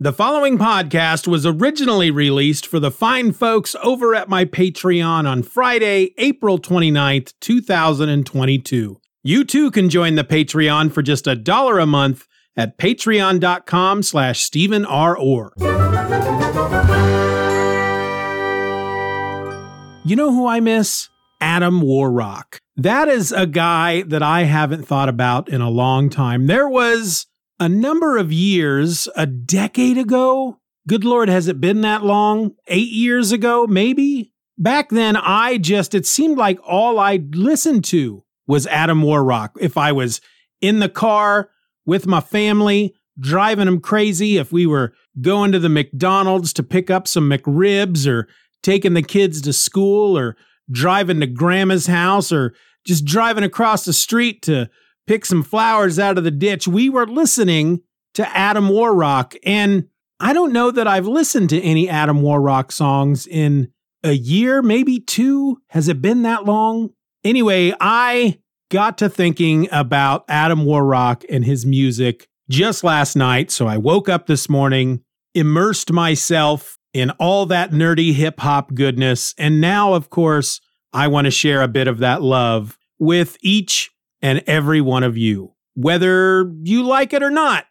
The following podcast was originally released for the fine folks over at my Patreon on Friday, April 29th, 2022. You too can join the Patreon for just a dollar a month at patreon.com slash Stephen R. Orr. You know who I miss? Adam Warrock. That is a guy that I haven't thought about in a long time. There was a number of years, a decade ago. Good Lord, has it been that long? Eight years ago, maybe? Back then, I just, it seemed like all I listened to was Adam Warrock. If I was in the car with my family, driving them crazy, if we were going to the McDonald's to pick up some McRibs or taking the kids to school or driving to grandma's house or just driving across the street to pick some flowers out of the ditch, we were listening to Adam Warrock. And I don't know that I've listened to any Adam Warrock songs in a year, maybe two. Has it been that long? Anyway, I got to thinking about Adam Warrock and his music just last night. So I woke up this morning, immersed myself in all that nerdy hip hop goodness. And now, of course, I want to share a bit of that love with each and every one of you, whether you like it or not.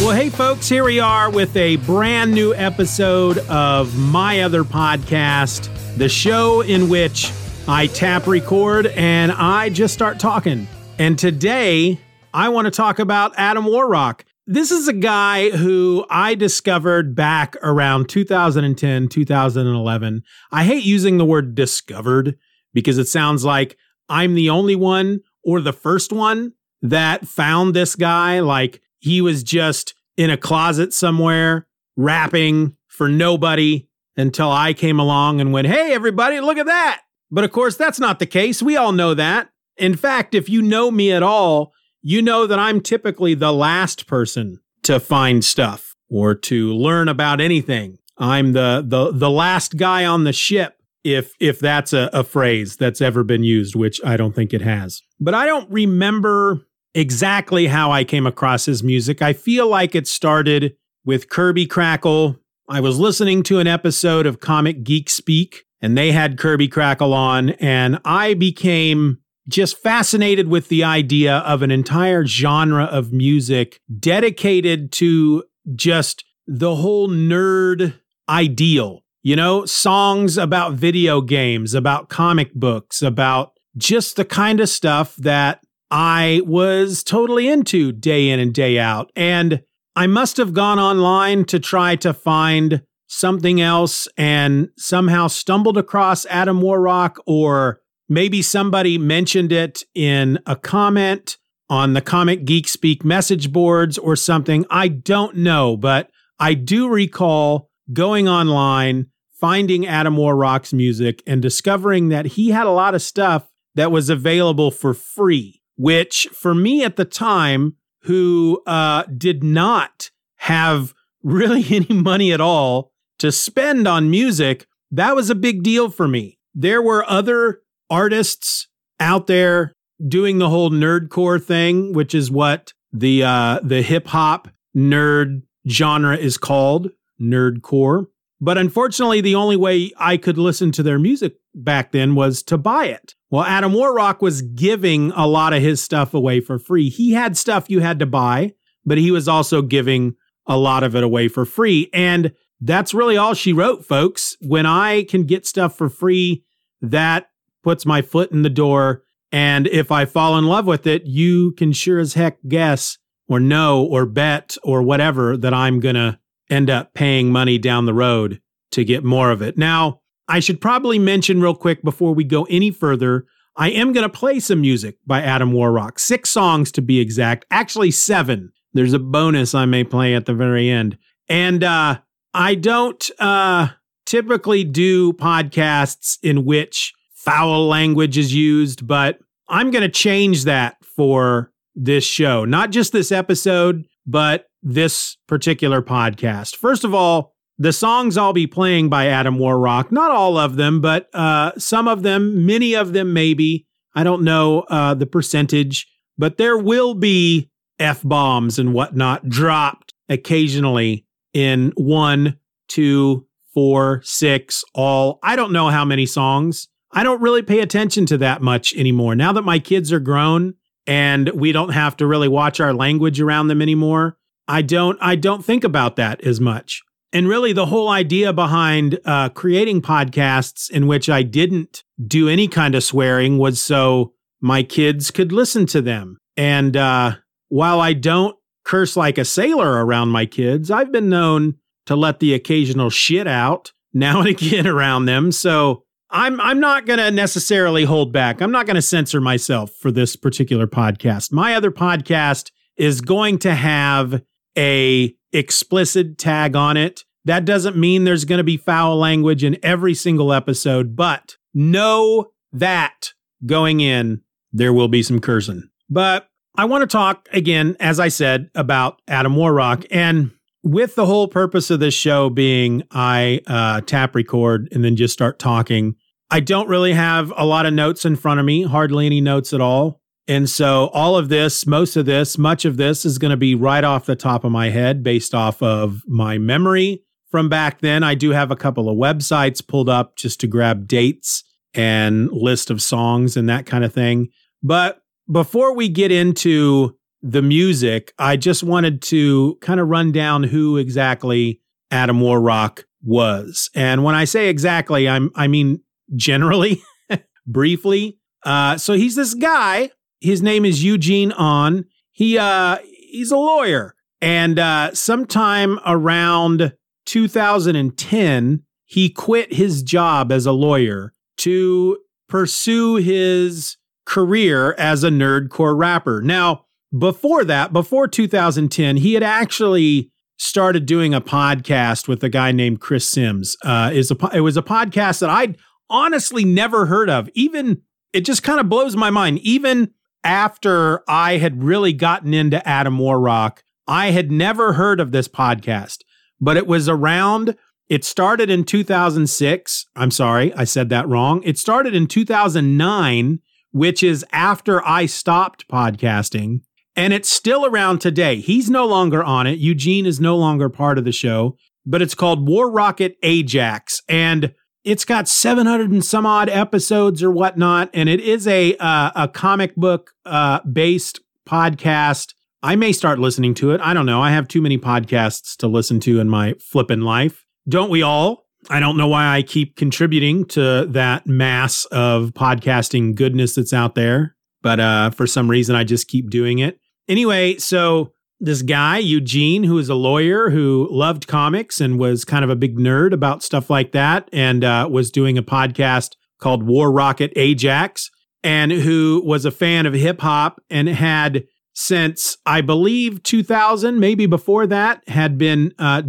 Well, hey, folks, here we are with a brand new episode of my other podcast, the show in which I tap record and I just start talking. And today, I want to talk about Adam Warrock. This is a guy who I discovered back around 2010, 2011. I hate using the word discovered because it sounds like I'm the only one or the first one that found this guy. Like he was just in a closet somewhere rapping for nobody until I came along and went, Hey, everybody, look at that. But of course, that's not the case. We all know that. In fact, if you know me at all, you know that I'm typically the last person to find stuff or to learn about anything. I'm the the the last guy on the ship if if that's a, a phrase that's ever been used, which I don't think it has. But I don't remember exactly how I came across his music. I feel like it started with Kirby Krackle. I was listening to an episode of Comic Geek Speak, and they had Kirby Krackle on, and I became just fascinated with the idea of an entire genre of music dedicated to just the whole nerd ideal. You know, songs about video games, about comic books, about just the kind of stuff that I was totally into day in and day out. And I must have gone online to try to find something else and somehow stumbled across Adam Warrock or Maybe somebody mentioned it in a comment on the Comic Geek Speak message boards or something. I don't know, but I do recall going online, finding Adam Warrock's music, and discovering that he had a lot of stuff that was available for free, which for me at the time, who uh, did not have really any money at all to spend on music, that was a big deal for me. There were other artists out there doing the whole nerdcore thing, which is what the uh, the hip hop nerd genre is called, nerdcore. But unfortunately, the only way I could listen to their music back then was to buy it. Well, Adam Warrock was giving a lot of his stuff away for free. He had stuff you had to buy, but he was also giving a lot of it away for free. And that's really all she wrote, folks. When I can get stuff for free, that puts my foot in the door. And if I fall in love with it, you can sure as heck guess or know or bet or whatever that I'm going to end up paying money down the road to get more of it. Now, I should probably mention real quick before we go any further, I am going to play some music by Adam Warrock, six songs to be exact, actually seven. There's a bonus I may play at the very end. And uh, I don't uh, typically do podcasts in which foul language is used, but I'm going to change that for this show. Not just this episode, but this particular podcast. First of all, the songs I'll be playing by Adam Warrock, not all of them, but uh, some of them, many of them, maybe. I don't know uh, the percentage, but there will be F bombs and whatnot dropped occasionally in one, two, four, six, all. I don't know how many songs. I don't really pay attention to that much anymore. Now that my kids are grown and we don't have to really watch our language around them anymore, I don't I don't think about that as much. And really, the whole idea behind uh, creating podcasts in which I didn't do any kind of swearing was so my kids could listen to them. And uh, while I don't curse like a sailor around my kids, I've been known to let the occasional shit out now and again around them. So I'm I'm not going to necessarily hold back. I'm not going to censor myself for this particular podcast. My other podcast is going to have a explicit tag on it. That doesn't mean there's going to be foul language in every single episode, but know that going in, there will be some cursing. But I want to talk again, as I said, about Adam Warrock. And with the whole purpose of this show being I uh, tap record and then just start talking, I don't really have a lot of notes in front of me, hardly any notes at all. And so all of this, most of this, much of this is going to be right off the top of my head based off of my memory from back then. I do have a couple of websites pulled up just to grab dates and list of songs and that kind of thing. But before we get into the music, I just wanted to kind of run down who exactly Adam Warrock was. And when I say exactly, I'm I mean generally, briefly. Uh, so he's this guy his name is Eugene Ahn. He uh he's a lawyer. And uh sometime around 2010, he quit his job as a lawyer to pursue his career as a nerdcore rapper. Now, before that, before 2010, he had actually started doing a podcast with a guy named Chris Sims. Uh, is a it was a podcast that I'd honestly never heard of. Even it just kind of blows my mind. Even after I had really gotten into Adam Warrock, I had never heard of this podcast, but it was around, it started in 2006. I'm sorry, I said that wrong. It started in 2009, which is after I stopped podcasting, and it's still around today. He's no longer on it. Eugene is no longer part of the show, but it's called War Rocket Ajax. And it's got 700 and some odd episodes or whatnot, and it is a uh, a comic book uh, based podcast. I may start listening to it. I don't know. I have too many podcasts to listen to in my flippin' life. Don't we all? I don't know why I keep contributing to that mass of podcasting goodness that's out there, but uh, for some reason I just keep doing it. Anyway, so this guy, Eugene, who is a lawyer who loved comics and was kind of a big nerd about stuff like that, and uh, was doing a podcast called War Rocket Ajax, and who was a fan of hip hop and had since I believe 2000, maybe before that, had been uh,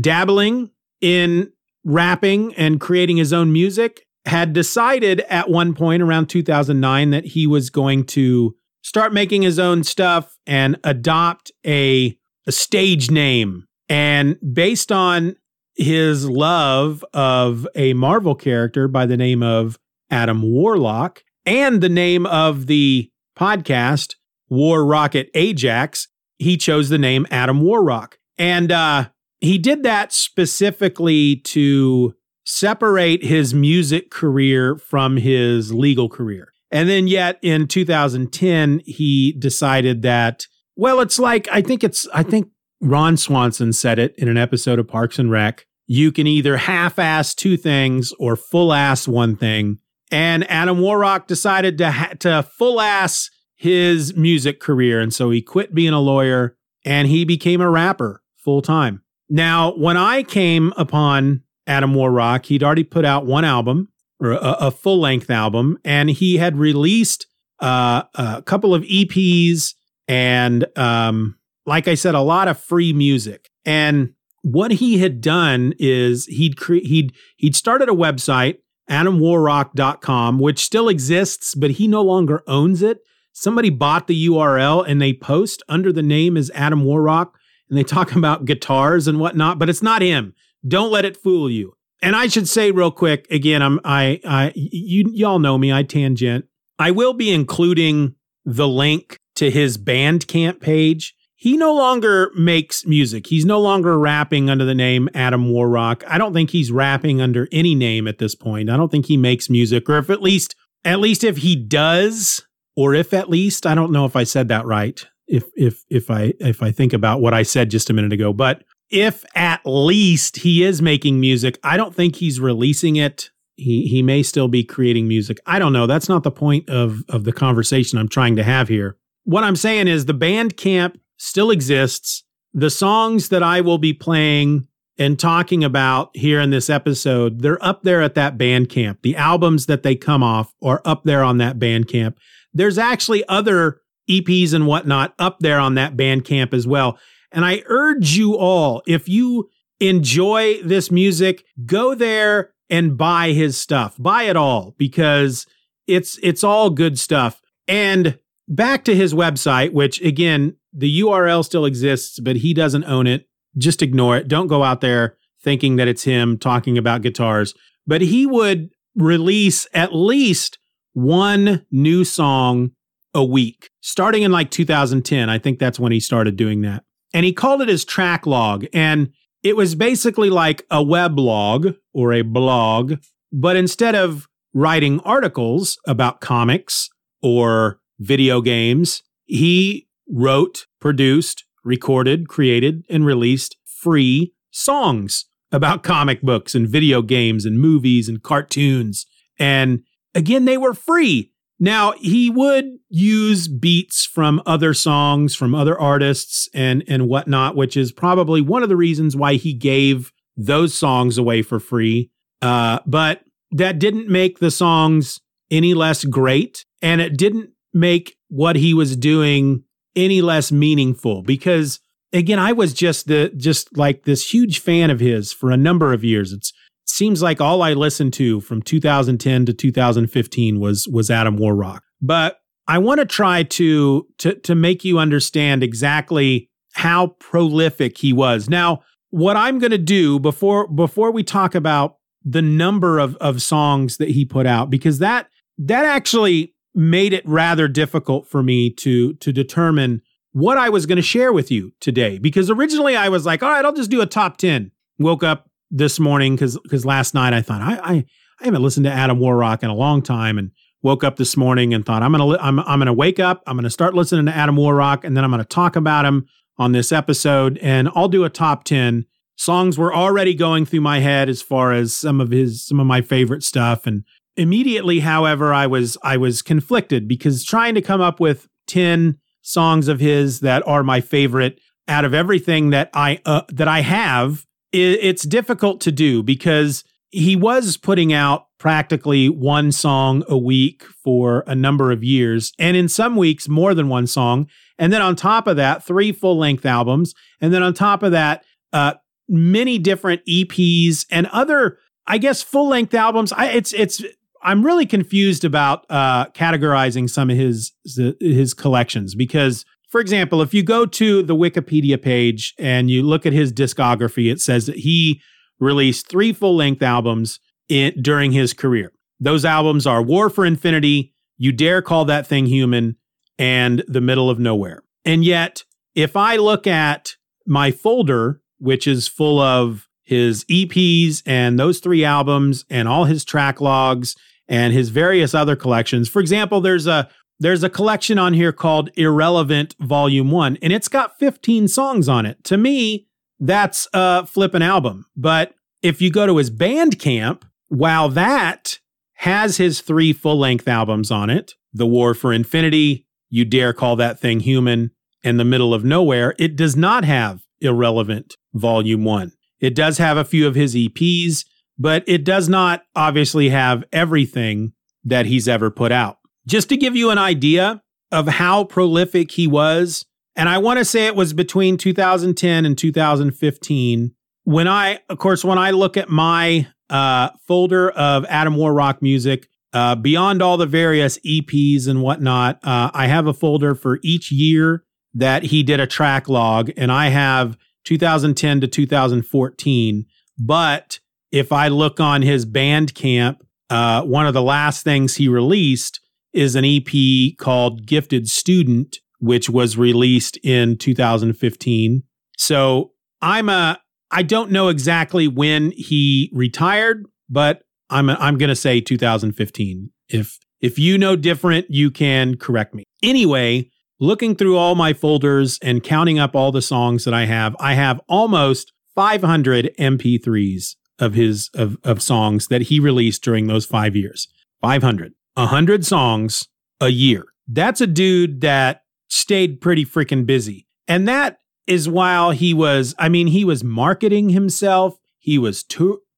dabbling in rapping and creating his own music. Had decided at one point around 2009 that he was going to start making his own stuff and adopt a, a stage name. And based on his love of a Marvel character by the name of Adam Warlock and the name of the podcast, War Rocket Ajax, he chose the name Adam Warrock. And uh, he did that specifically to separate his music career from his legal career. And then yet in 2010, he decided that, well, it's like, I think it's, I think Ron Swanson said it in an episode of Parks and Rec. You can either half ass two things or full ass one thing. And Adam Warrock decided to, ha- to full ass his music career. And so he quit being a lawyer and he became a rapper full time. Now, when I came upon Adam Warrock, he'd already put out one album a, a full length album, and he had released uh, a couple of EPs and, um, like I said, a lot of free music. And what he had done is he'd cre- he'd he'd started a website, AdamWarrock.com, which still exists, but he no longer owns it. Somebody bought the URL and they post under the name as Adam Warrock and they talk about guitars and whatnot, but it's not him. Don't let it fool you. And I should say real quick again, I'm I I you y'all know me, I tangent. I will be including the link to his Bandcamp page. He no longer makes music. He's no longer rapping under the name Adam Warrock. I don't think he's rapping under any name at this point. I don't think he makes music, or if at least at least if he does, or if at least I don't know if I said that right. If if if I if I think about what I said just a minute ago, but if at least he is making music, I don't think he's releasing it. He he may still be creating music. I don't know. That's not the point of of the conversation I'm trying to have here. What I'm saying is the Bandcamp still exists. The songs that I will be playing and talking about here in this episode, they're up there at that Bandcamp. The albums that they come off are up there on that Bandcamp. There's actually other EPs and whatnot up there on that Bandcamp as well. And I urge you all, if you enjoy this music, go there and buy his stuff. Buy it all because it's it's all good stuff. And back to his website, which again, the URL still exists, but he doesn't own it. Just ignore it. Don't go out there thinking that it's him talking about guitars. But he would release at least one new song a week, starting in like 2010. I think that's when he started doing that. And he called it his track log. And it was basically like a web log or a blog, but instead of writing articles about comics or video games, he wrote, produced, recorded, created, and released free songs about comic books and video games and movies and cartoons. And again, they were free. Now, he would use beats from other songs, from other artists and, and whatnot, which is probably one of the reasons why he gave those songs away for free. Uh, but that didn't make the songs any less great. And it didn't make what he was doing any less meaningful because again, I was just the just like this huge fan of his for a number of years. It's seems like all I listened to from 2010 to 2015 was was Adam Warrock. But I want to try to to to make you understand exactly how prolific he was. Now, what I'm going to do before before we talk about the number of of songs that he put out because that that actually made it rather difficult for me to to determine what I was going to share with you today because originally I was like, all right, I'll just do a top 10. Woke up this morning because because last night I thought I, I I haven't listened to Adam Warrock in a long time and woke up this morning and thought I'm gonna I'm I'm gonna wake up I'm gonna start listening to Adam Warrock and then I'm gonna talk about him on this episode and I'll do a top ten. Songs were already going through my head as far as some of his some of my favorite stuff and immediately however I was I was conflicted because trying to come up with 10 songs of his that are my favorite out of everything that I uh, that I have it's difficult to do because he was putting out practically one song a week for a number of years, and in some weeks, more than one song. And then on top of that, three full length albums. And then on top of that, uh, many different EPs and other, I guess, full length albums. I, it's, it's, I'm really confused about uh, categorizing some of his his collections because for example, if you go to the Wikipedia page and you look at his discography, it says that he released three full length albums in, during his career. Those albums are War for Infinity, You Dare Call That Thing Human, and The Middle of Nowhere. And yet, if I look at my folder, which is full of his EPs and those three albums and all his track logs and his various other collections. For example, there's a there's a collection on here called Irrelevant Volume 1, and it's got 15 songs on it. To me, that's a flippin' album. But if you go to his Bandcamp, while that has his three full length albums on it The War for Infinity, You Dare Call That Thing Human, and The Middle of Nowhere, it does not have Irrelevant Volume 1. It does have a few of his EPs, but it does not obviously have everything that he's ever put out. Just to give you an idea of how prolific he was, and I want to say it was between 2010 and 2015. When I, of course, when I look at my uh, folder of Adam Warrock music, uh, beyond all the various EPs and whatnot, uh, I have a folder for each year that he did a track log, and I have 2010 to 2014 But if I look on his Bandcamp, uh, one of the last things he released is an EP called Gifted Student, which was released in 2015. So I'm a, I don't know exactly when he retired, but I'm a, I'm going to say 2015. If if you know different, you can correct me. Anyway, looking through all my folders and counting up all the songs that I have, I have almost 500 MP3s of his of of songs that he released during those 5 years. 500. 100 songs a year. That's a dude that stayed pretty freaking busy. And that is while he was I mean he was marketing himself, he was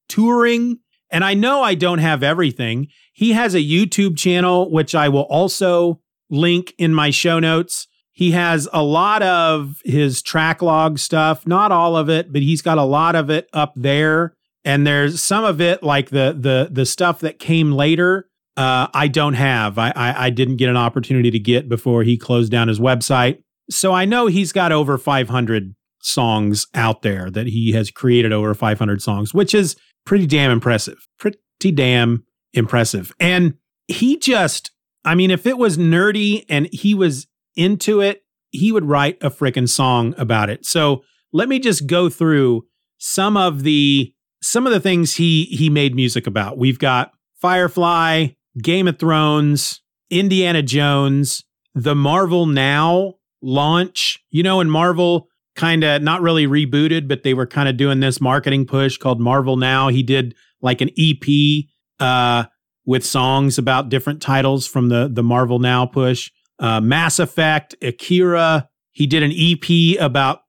touring, and I know I don't have everything. He has a YouTube channel, which I will also link in my show notes. He has a lot of his track log stuff, not all of it, but he's got a lot of it up there. And there's some of it, like the the the stuff that came later, uh, I don't have. I, I I didn't get an opportunity to get before he closed down his website. So I know he's got over 500 songs out there that he has created over 500 songs, which is pretty damn impressive. Pretty damn impressive. And he just, I mean, if it was nerdy and he was into it, he would write a freaking song about it. So let me just go through some of the some of the things he he made music about. We've got Firefly, Game of Thrones, Indiana Jones, the Marvel Now launch. You know, in Marvel kind of not really rebooted, but they were kind of doing this marketing push called Marvel Now. He did like an EP uh, with songs about different titles from the the Marvel Now push. Uh, Mass Effect, Akira. He did an EP about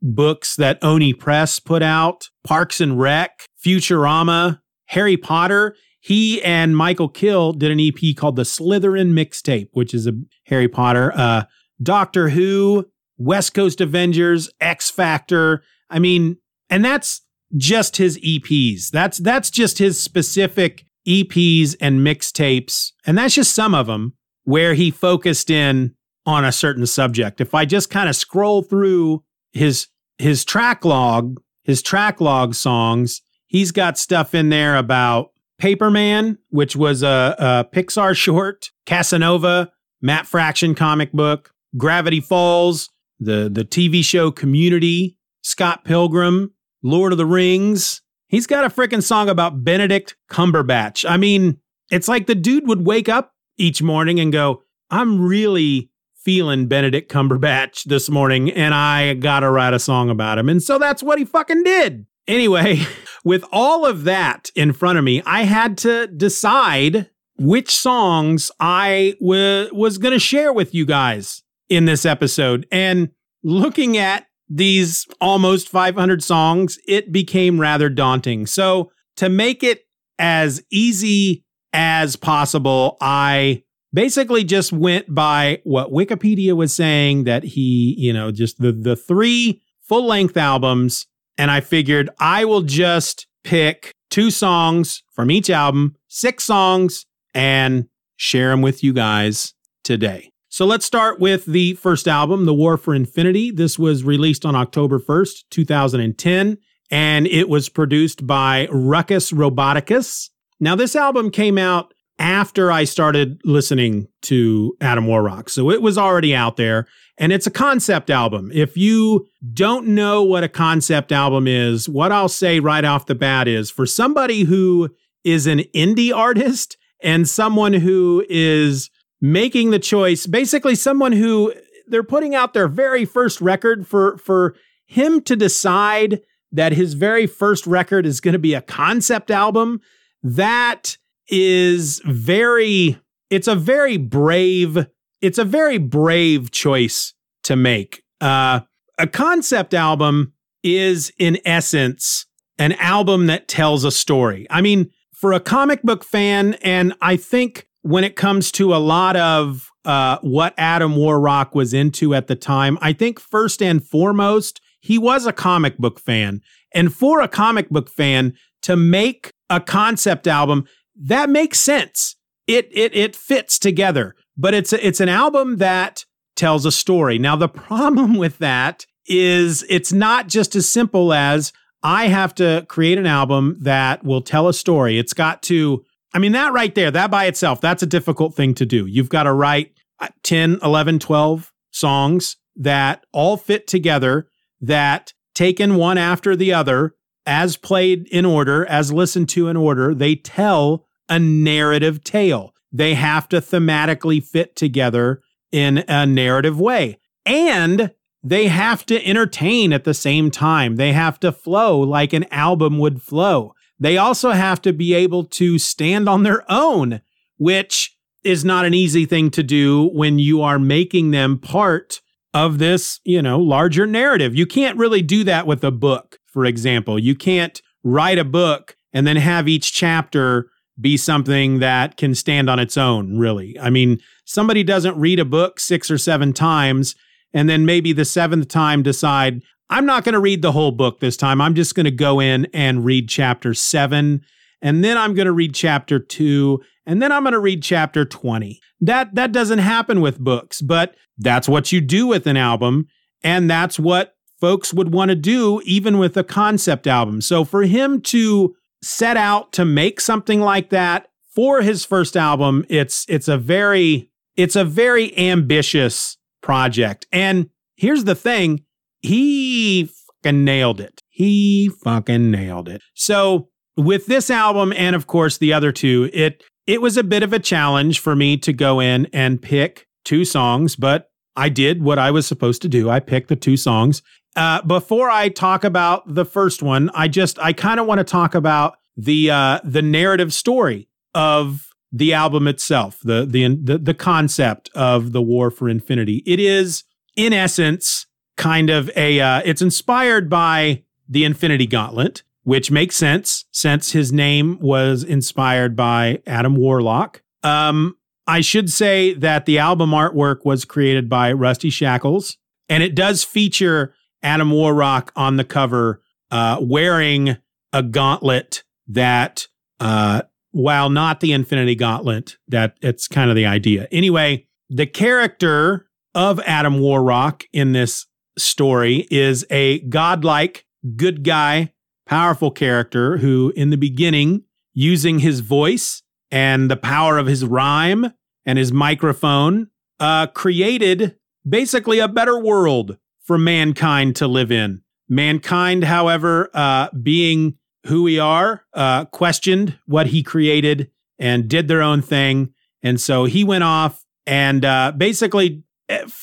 books that Oni Press put out. Parks and Rec, Futurama, Harry Potter. He and Mikal kHill did an EP called the Slytherin Mixtape, which is a Harry Potter. Uh, Doctor Who, West Coast Avengers, X Factor. I mean, and that's just his EPs. That's that's just his specific EPs and mixtapes, and that's just some of them where he focused in on a certain subject. If I just kind of scroll through his his track log, his track log songs, he's got stuff in there about Paperman, which was a, a Pixar short, Casanova, Matt Fraction comic book, Gravity Falls, the the TV show Community, Scott Pilgrim, Lord of the Rings. He's got a freaking song about Benedict Cumberbatch. I mean, it's like the dude would wake up each morning and go, I'm really feeling Benedict Cumberbatch this morning, and I gotta write a song about him. And so that's what he fucking did. Anyway, with all of that in front of me, I had to decide which songs I w- was going to share with you guys in this episode. And looking at these almost 500 songs, it became rather daunting. So, to make it as easy as possible, I basically just went by what Wikipedia was saying that he, you know, just the the three full-length albums and I figured I will just pick two songs from each album, six songs and share them with you guys today. So let's start with the first album, The War for Infinity. This was released on October 1st, 2010, and it was produced by Ruckus Roboticus. Now, this album came out after I started listening to Adam Warrock, so it was already out there, and it's a concept album. If you don't know what a concept album is, what I'll say right off the bat is for somebody who is an indie artist and someone who is making the choice, basically someone who they're putting out their very first record for for him to decide that his very first record is going to be a concept album, that is very it's a very brave it's a very brave choice to make. Uh, a concept album is in essence an album that tells a story. I mean, for a comic book fan and I think when it comes to a lot of uh, what Adam Warrock was into at the time, I think first and foremost, he was a comic book fan. And for a comic book fan to make a concept album, that makes sense. It it it fits together. But it's a, it's an album that tells a story. Now the problem with that is it's not just as simple as I have to create an album that will tell a story. It's got to, I mean, that right there, that by itself, that's a difficult thing to do. You've got to write uh, 10, 11, 12 songs that all fit together, that taken one after the other, as played in order, as listened to in order, they tell a narrative tale. They have to thematically fit together in a narrative way. And they have to entertain at the same time. They have to flow like an album would flow. They also have to be able to stand on their own, which is not an easy thing to do when you are making them part of this, you know, larger narrative. You can't really do that with a book, for example. You can't write a book and then have each chapter be something that can stand on its own, really. I mean, somebody doesn't read a book six or seven times and then maybe the seventh time decide, I'm not going to read the whole book this time. I'm just going to go in and read chapter seven. And then I'm going to read chapter two. And then I'm going to read chapter 20. That, that doesn't happen with books, but that's what you do with an album. And that's what folks would want to do even with a concept album. So for him to set out to make something like that for his first album, it's, it's a very, it's a very ambitious project. And here's the thing he fucking nailed it. He fucking nailed it. So, with this album and of course the other two, it it was a bit of a challenge for me to go in and pick two songs, but I did what I was supposed to do. I picked the two songs. Uh, before I talk about the first one, I just I kind of want to talk about the uh, the narrative story of the album itself, the, the the the concept of the War for Infinity. It is, in essence, kind of a. Uh, it's inspired by the Infinity Gauntlet, which makes sense since his name was inspired by Adam Warlock. Um, I should say that the album artwork was created by Rusty Shackles, and it does feature Adam Warlock on the cover, uh, wearing a gauntlet that uh, while not the Infinity Gauntlet, that it's kind of the idea. Anyway, the character of Adam Warlock in this story is a godlike, good guy, powerful character who, in the beginning, using his voice and the power of his rhyme and his microphone, uh, created basically a better world for mankind to live in. Mankind, however, uh, being who we are, uh, questioned what he created, and did their own thing. And so he went off and uh, basically,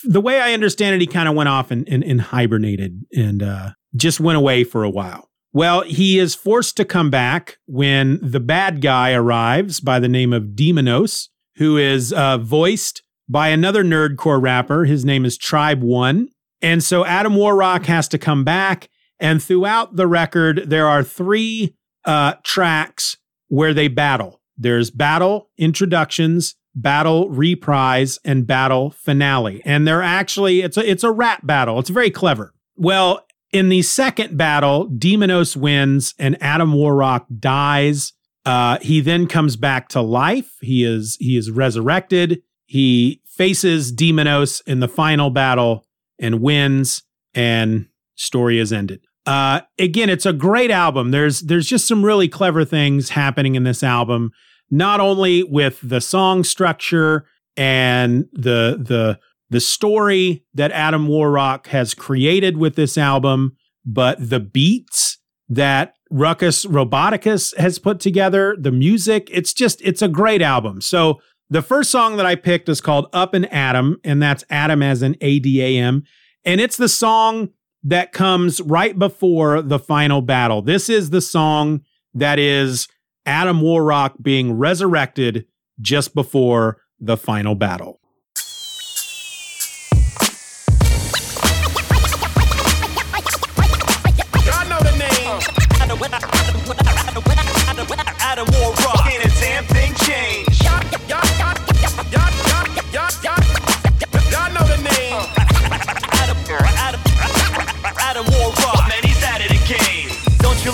the way I understand it, he kind of went off and, and, and hibernated and uh, just went away for a while. Well, he is forced to come back when the bad guy arrives by the name of Demonos, who is uh, voiced by another nerdcore rapper. His name is Tribe One. And so Adam Warrock has to come back and throughout the record, there are three uh, tracks where they battle. There's battle introductions, battle reprise, and battle finale. And they're actually it's a it's a rap battle. It's very clever. Well, in the second battle, Demonos wins and Adam Warrock dies. Uh, he then comes back to life. He is he is resurrected. He faces Demonos in the final battle and wins, and story is ended. Uh, again, it's a great album. There's there's just some really clever things happening in this album, not only with the song structure and the the the story that Adam Warrock has created with this album, but the beats that Ruckus Roboticus has put together, the music, it's just it's a great album. So the first song that I picked is called Up and Adam, and that's Adam as an A D A M. And it's the song that comes right before the final battle. This is the song that is Adam Warrock being resurrected just before the final battle.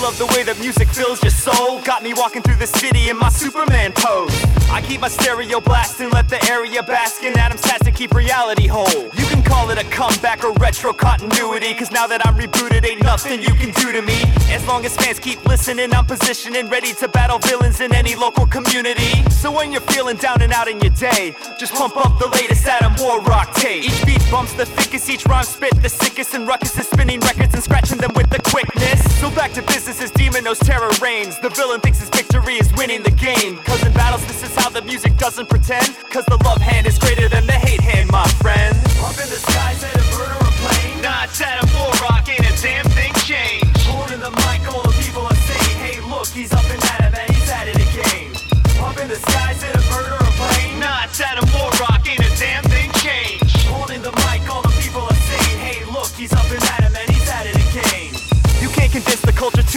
Love the way that music fills your soul. Got me walking through the city in my Superman pose. I keep my stereo blasting, let the area bask in Adam's hats to keep reality whole. You can call it a comeback or retro continuity. Cause now that I'm rebooted, ain't nothing you can do to me. As long as fans keep listening, I'm positioning, ready to battle villains in any local community. So when you're feeling down and out in your day, just pump up the latest Adam Warrock tape. Each beat bumps the thickest, each rhyme spit the sickest, and ruckus is spinning records and scratching them with the quickness. So back to business as Demonos terror reigns. The villain thinks his victory is winning the game. Cause in battles, this is how the music doesn't pretend. Cause the love hand is greater than the hate hand, my friend. Up in the skies at a a plane. Not Adam Warrock, ain't a damn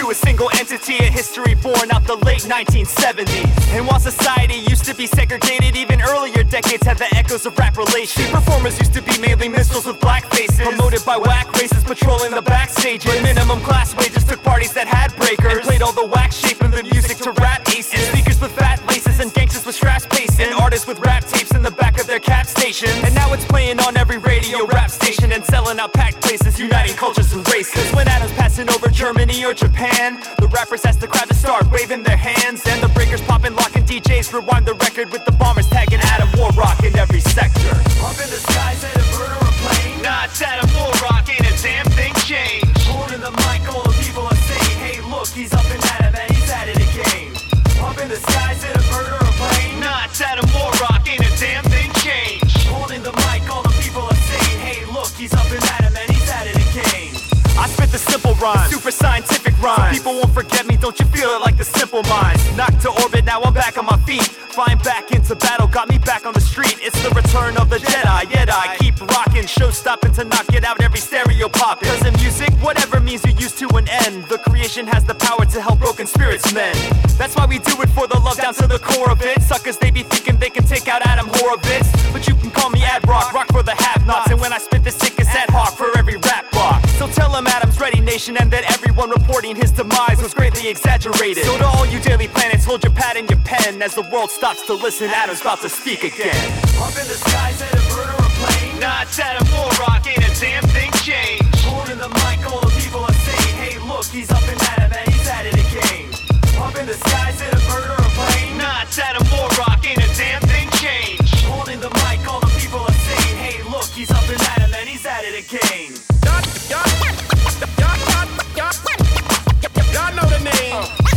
to a single entity, a history born out the late 1970s. And while society used to be segregated, even earlier decades had the echoes of rap relations. Performers used to be mainly minstrels with black faces, promoted by whack races patrolling the backstages. But minimum class wages took parties that had breakers, and played all the wax shaping the music to rap aces. And speakers with fat laces and gangsters with straps pacing, and artists with rap tapes in the back of their cap stations. And now it's playing on every radio rap station and selling out packed places, uniting cultures and races. Over Germany or Japan, the rappers ask the crowd to start waving their hands, and the breakers popping, locking DJs rewind the record with the bombers tagging Adam Warrock in every sector. Super scientific rhyme. People won't forget me, don't you feel it like the simple minds? Knocked to orbit, now I'm back on my feet. Flying back into battle, got me back on the street. It's the return of the Jedi, yet I keep rocking. Show stopping to knock it out, every stereo popping. Cause in music, whatever means you're used to an end. The creation has the power to help broken spirits mend. That's why we do it for the love down to the core of it. Suckers, they be thinking they can take out Adam Horovitz. But you can call me Ad Rock, rock for the have nots. And when I spit the nation, and that everyone reporting his demise was greatly exaggerated. So to all you daily planets, hold your pad and your pen as the world stops to listen. Adam's about to speak again. Up in the skies at a bird or a plane. Not Adam Warrock, ain't a damn thing changed. Holding the mic, all the people are saying, hey, look, he's up in Adam and he's at it again. Up in the skies at a bird or a plane. Not Adam Warrock, ain't a damn Y'all know the name. Uh.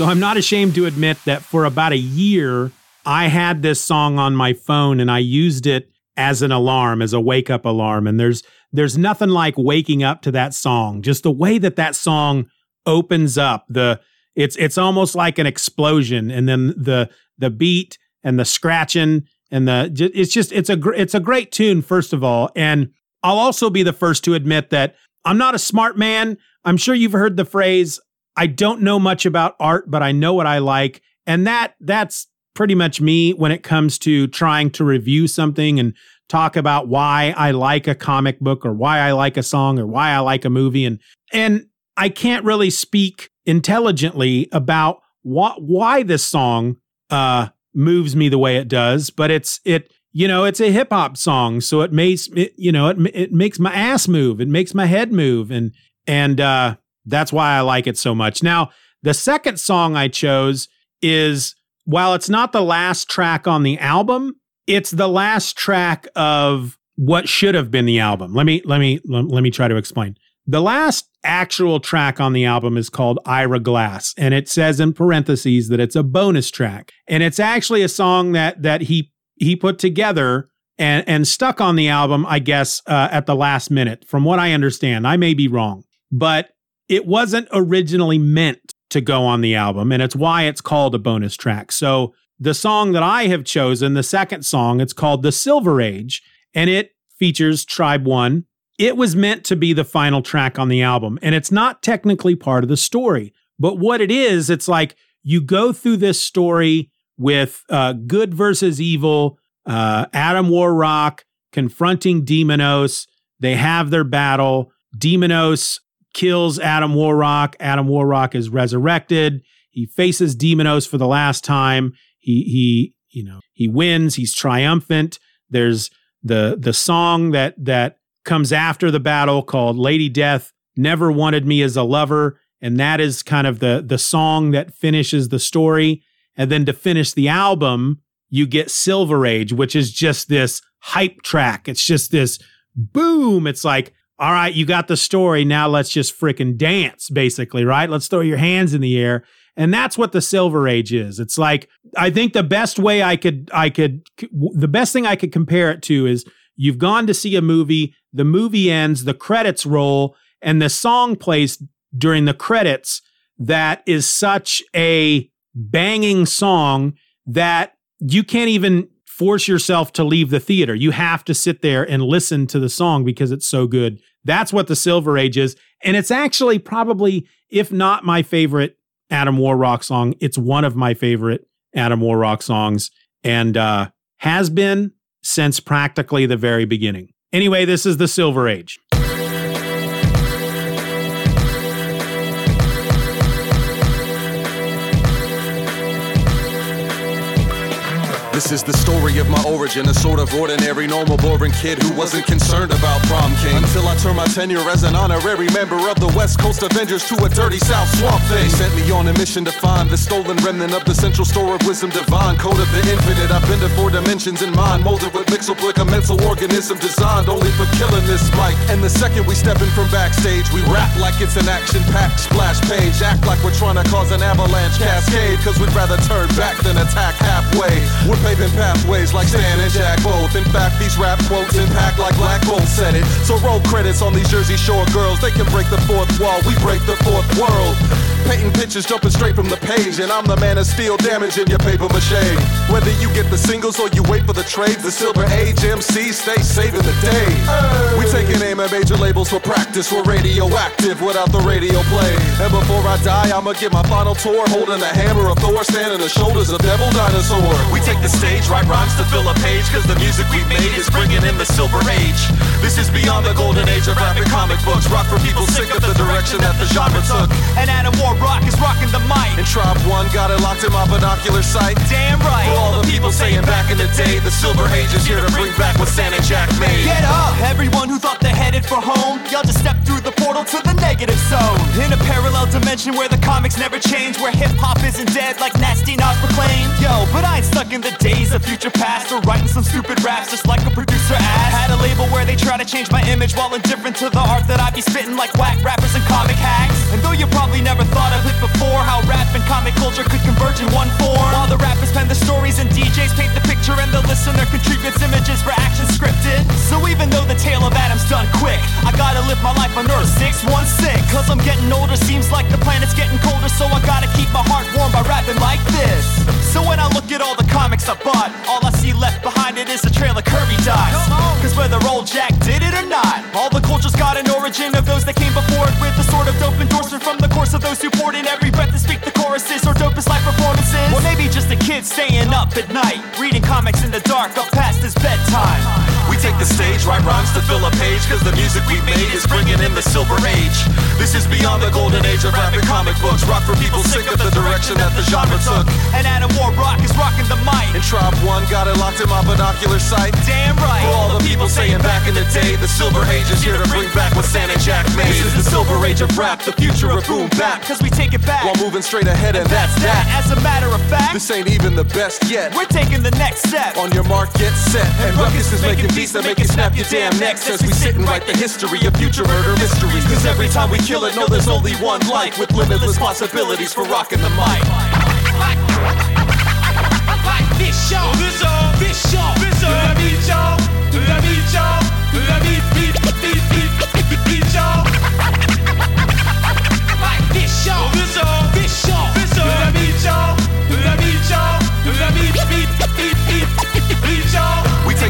So I'm not ashamed to admit that for about a year, I had this song on my phone and I used it as an alarm, as a wake up alarm. And there's there's nothing like waking up to that song. Just the way that that song opens up, the it's it's almost like an explosion, and then the the beat and the scratching and the it's just it's a it's a great tune first of all. And I'll also be the first to admit that I'm not a smart man. I'm sure you've heard the phrase I don't know much about art, but I know what I like. And that that's pretty much me when it comes to trying to review something and talk about why I like a comic book or why I like a song or why I like a movie. And and I can't really speak intelligently about why why this song uh moves me the way it does, but it's it you know, it's a hip hop song, so it makes it, you know, it it makes my ass move, it makes my head move. And and uh that's why I like it so much. Now, the second song I chose is while it's not the last track on the album, it's the last track of what should have been the album. Let me let me let, me try to explain. The last actual track on the album is called Ira Glass and it says in parentheses that it's a bonus track. And it's actually a song that that he he put together and and stuck on the album, I guess, uh, at the last minute. From what I understand, I may be wrong, but it wasn't originally meant to go on the album, and it's why it's called a bonus track. So the song that I have chosen, the second song, it's called The Silver Age, and it features Tribe One. It was meant to be the final track on the album, and it's not technically part of the story. But what it is, it's like you go through this story with uh, good versus evil, uh, Adam Warrock confronting Demonos. They have their battle. Demonos kills Adam Warrock. Adam Warrock is resurrected. He faces Demonos for the last time. He he you know he wins. He's triumphant. There's the the song that that comes after the battle called Lady Death never wanted me as a lover and that is kind of the the song that finishes the story and then to finish the album you get Silver Age which is just this hype track it's just this boom it's like all right you got the story now let's just freaking dance basically right let's throw your hands in the air and that's what the silver age is it's like i think the best way i could i could the best thing i could compare it to is you've gone to see a movie the movie ends the credits roll and the song plays during the credits that is such a banging song that you can't even force yourself to leave the theater. You have to sit there and listen to the song because it's so good. That's what the Silver Age is. And it's actually probably, if not my favorite Adam Warrock song, it's one of my favorite Adam Warrock songs and uh, has been since practically the very beginning. Anyway, this is the Silver Age. This is the story of my origin, a sort of ordinary, normal, boring kid who wasn't concerned about prom king. Until I turned my tenure as an honorary member of the West Coast Avengers to a dirty South swamp thing. They sent me on a mission to find the stolen remnant of the central store of wisdom divine, code of the infinite. I've been to four dimensions in mind, molded with mixoplic, a mental organism designed only for killing this mic. And the second we step in from backstage, we rap like it's an action-packed splash page. Act like we're trying to cause an avalanche cascade, cause we'd rather turn back than attack halfway. We're paving pathways like Stan and Jack both. In fact, these rap quotes impact like Black Bolt said it. So roll credits on these Jersey Shore girls. They can break the fourth wall, we break the fourth world. Painting pictures jumping straight from the page, and I'm the man of steel damaging your paper mache. Whether you get the singles or you wait for the trades, the Silver Age MC stay saving the day. We taking aim at major labels for practice. We're radioactive without the radio play. And before I die, I'ma get my final tour, holding the hammer of Thor, standing the shoulders of Devil Dinosaur. We take the stage, write rhymes to fill a page, cause the music we've made is bringing in the silver age. This is beyond the golden age of graphic comic books. Rock for people sick of the direction that the genre took. And Adam Warrock is rocking the mic. And Tribe One got it locked in my binocular sight. Damn right. For all the people saying back in the day, the Silver Age is here to bring back what Stan and Jack made. Get up! Everyone who thought they headed for home, y'all just stepped through the portal to the negative zone. In a parallel dimension where the comics never change, where hip hop isn't dead like Nasty Nas proclaimed. Yo, but I ain't stuck in the days of future past or writing some stupid raps just like a producer asked. Had a label where they try to change my image while indifferent to the art that I be spitting like whack rappers and comic hacks. And though you probably never thought of it before, how rap and comic culture could converge in one form. While the rappers pen the stories and DJs paint the picture and the listener contributes images for action scripted. So even though the tale of Adam's done quick, I gotta live my life on Earth 616. Cause I'm getting older, seems like the planet's getting colder, so I gotta keep my heart warm by rapping like this. So when I look at all the comics I bought, all I see left behind it is a trail of Kirby dies. Cause whether old Jack did it or not, all the culture's got an origin of those that came before it with a sort of dope endorsement from the course of those who poured in every breath to speak the choruses or dopest life performances. Or maybe just a kid staying up at night, reading comics in the dark up past his bedtime. We take the stage, write rhymes to fill a page, cause the music we made is bringing in the silver age. This is beyond the golden age of graphic comic books. Rock for people sick of the direction that the genre took. And Adam Warrock is rocking the mic. And Tribe One got it locked in my binocular sight. Damn right. For all the people saying back in the day, the silver age is here to bring back what Stan and Jack made. This is the silver age of rap, the future of boom bap. Cause we take it back. While moving straight ahead, and that's that. As a matter of fact, This ain't even the best yet. we're taking the next step. On your mark, get set. And Ruckus is making beats that make you snap your damn necks as we sit and write the history of future murder mysteries. Cause every time we kill it, know there's only one life with limitless possibilities for rocking the mic. This y'all, this y'all, this y'all, this y'all, la beat y'all, la beat y'all, la beat,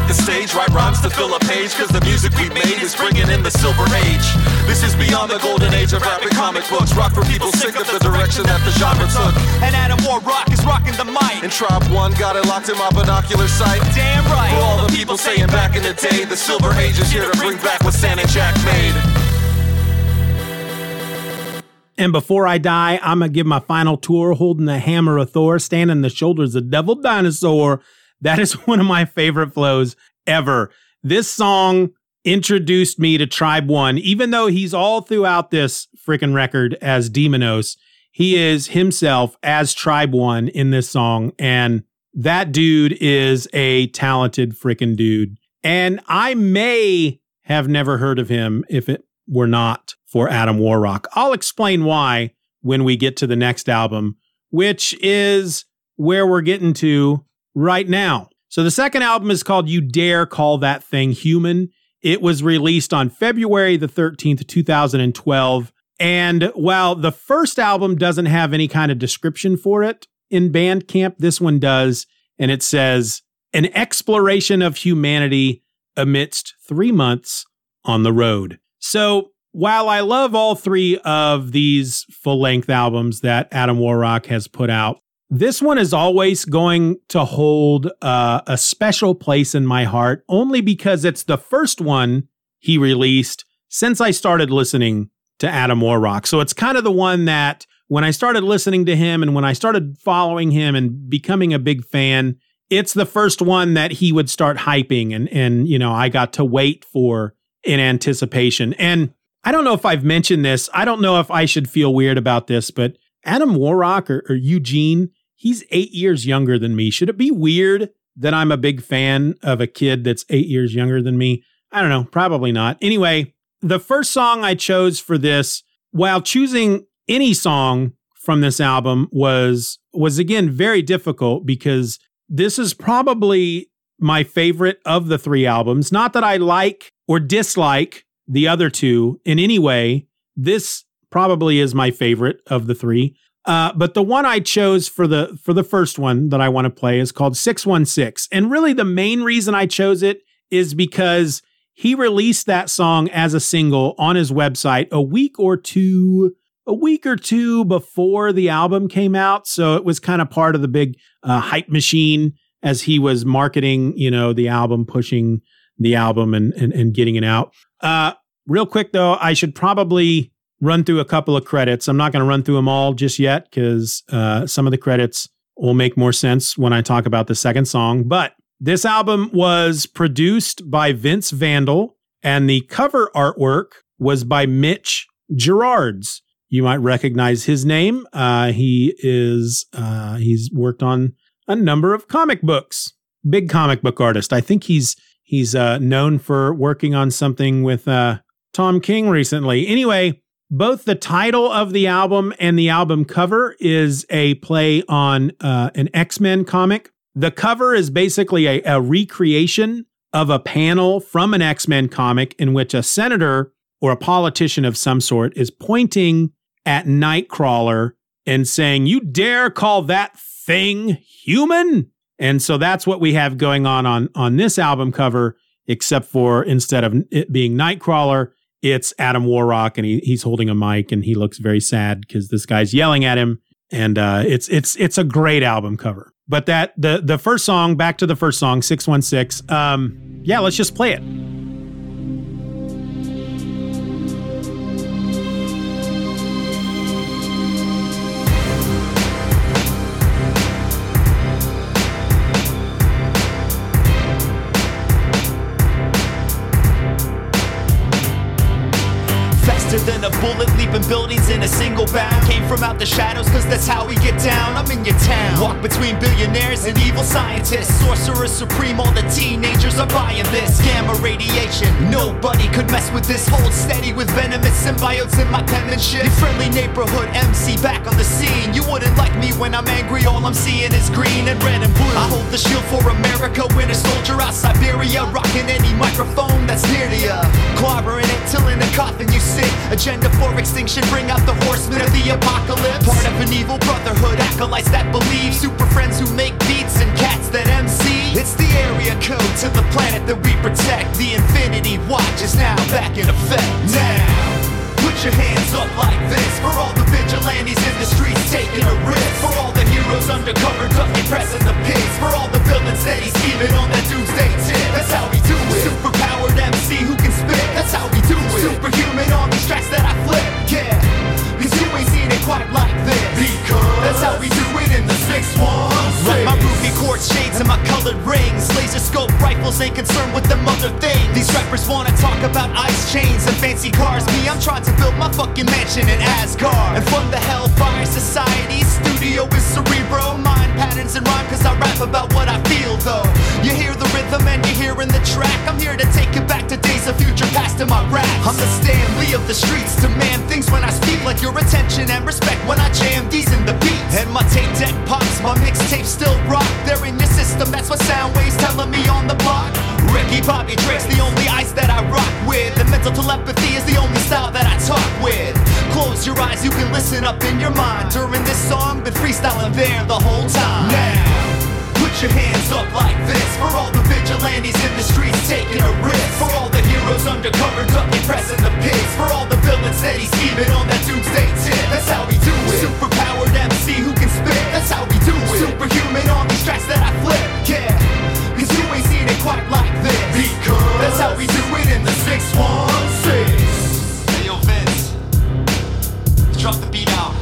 stage, write rhymes to fill a page, cause the music we made is bringing in the silver age. This is beyond the golden age of rapping comic books. Rock for people sick of the direction that the genre took. And Adam Warrock is rocking the mic. And Tribe One got it locked in my binocular sight. Damn right. For all the people saying back in the day, the silver age is here to bring back what and Jack made. And before I die, I'm going to give my final tour holding the hammer of Thor, standing the shoulders of Devil Dinosaur. That is one of my favorite flows ever. This song introduced me to Tribe One, even though he's all throughout this freaking record as Demonos. He is himself as Tribe One in this song. And that dude is a talented freaking dude. And I may have never heard of him if it were not for Adam Warrock. I'll explain why when we get to the next album, which is where we're getting to right now. So the second album is called You Dare Call That Thing Human. It was released on February the 13th, 2012. And while the first album doesn't have any kind of description for it in Bandcamp, this one does. And it says, an exploration of humanity amidst three months on the road. So while I love all three of these full length albums that Adam Warrock has put out, this one is always going to hold uh, a special place in my heart, only because it's the first one he released since I started listening to Adam Warrock. So it's kind of the one that when I started listening to him and when I started following him and becoming a big fan, it's the first one that he would start hyping and and you know, I got to wait for in anticipation. And I don't know if I've mentioned this. I don't know if I should feel weird about this, but Adam Warrock or, or Eugene, he's eight years younger than me. Should it be weird that I'm a big fan of a kid that's eight years younger than me? I don't know. Probably not. Anyway, the first song I chose for this, while choosing any song from this album was was again very difficult because this is probably my favorite of the three albums. Not that I like or dislike the other two in any way. This probably is my favorite of the three. Uh, but the one I chose for the for the first one that I want to play is called 616. And really the main reason I chose it is because he released that song as a single on his website a week or two a week or two before the album came out. So it was kind of part of the big uh, hype machine as he was marketing, you know, the album, pushing the album and and, and getting it out. Uh, real quick though, I should probably run through a couple of credits. I'm not going to run through them all just yet because uh, some of the credits will make more sense when I talk about the second song. But this album was produced by Vince Vandal, and the cover artwork was by Mitch Gerads. You might recognize his name. Uh, he is uh, he's worked on a number of comic books. Big comic book artist. I think he's he's uh, known for working on something with uh, Tom King recently. Anyway, both the title of the album and the album cover is a play on uh, an X Men comic the cover is basically a, a recreation of a panel from an X Men comic in which a senator or a politician of some sort is pointing at Nightcrawler and saying, You dare call that thing human? And so that's what we have going on on, on this album cover, except for instead of it being Nightcrawler, it's Adam Warrock and he, he's holding a mic and he looks very sad because this guy's yelling at him. And uh, it's it's it's a great album cover. But that the the first song, back to the first song, 616. Um, yeah, let's just play it. With this. Hold steady with venomous symbiotes in my penmanship. Your friendly neighborhood MC back on the scene. You wouldn't like me when I'm angry, all I'm seeing is green and red and blue. I hold the shield for America, winter soldier out Siberia. Rocking any microphone that's near to ya. Clobbering it till in the coffin you sit. Agenda for extinction, bring out the horsemen of the apocalypse. Part of an evil brotherhood, acolytes that believe. Super friends who make beats and cats that MC. It's the area code to the planet that we protect. The infinity watch is now back in effect. Now, put your hands up like this for all the vigilantes in the streets taking a risk. For all the heroes undercover ducking, pressing the pigs. For all the villains that he's scheming on that doomsday tip. That's how we do it. Superpowered MC who can spit. That's how we do it. Superhuman on these tracks that I flip. Yeah, cause you ain't seen it quite like this. Because that's how we do it in the 616. Like my ruby quartz shades and my colored rings. Laser scope rifles ain't concerned with them other things. These rappers wanna talk about ice chains and fancy cars. Me, I'm trying to build my fucking mansion in Asgard. And from the Hellfire Society studio is cerebro. Mind patterns and rhyme cause I rap about what I feel though. You hear the rhythm and you're hearing the track. I'm here to take you back to days of future past in my rap. I'm the Stan Lee of the streets. Demand things when I speak like your attention and respect when I jam these in the beats. And my tape deck pops, my mixtape still rock. They're in your system, that's what sound waves telling me on the block. Ricky Bobby Drake's the only ice that I rock with. And mental telepathy is the only style that I talk with. Close your eyes, you can listen up in your mind. During this song, been freestyling there the whole time. Now. Your hands up like this. For all the vigilantes in the streets taking a risk. For all the heroes undercover ducking, pressing the pigs For all the villains that he's scheming on that doomsday tip. That's how we do it. Superpowered MC who can spit. That's how we do it. Superhuman on these tracks that I flip. Yeah Cause you ain't seen it quite like this. Because That's how we do it in the 616 Hey yo Vince. Drop the beat out.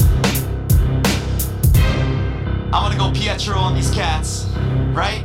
I'm gonna go Pietro on these cats, right?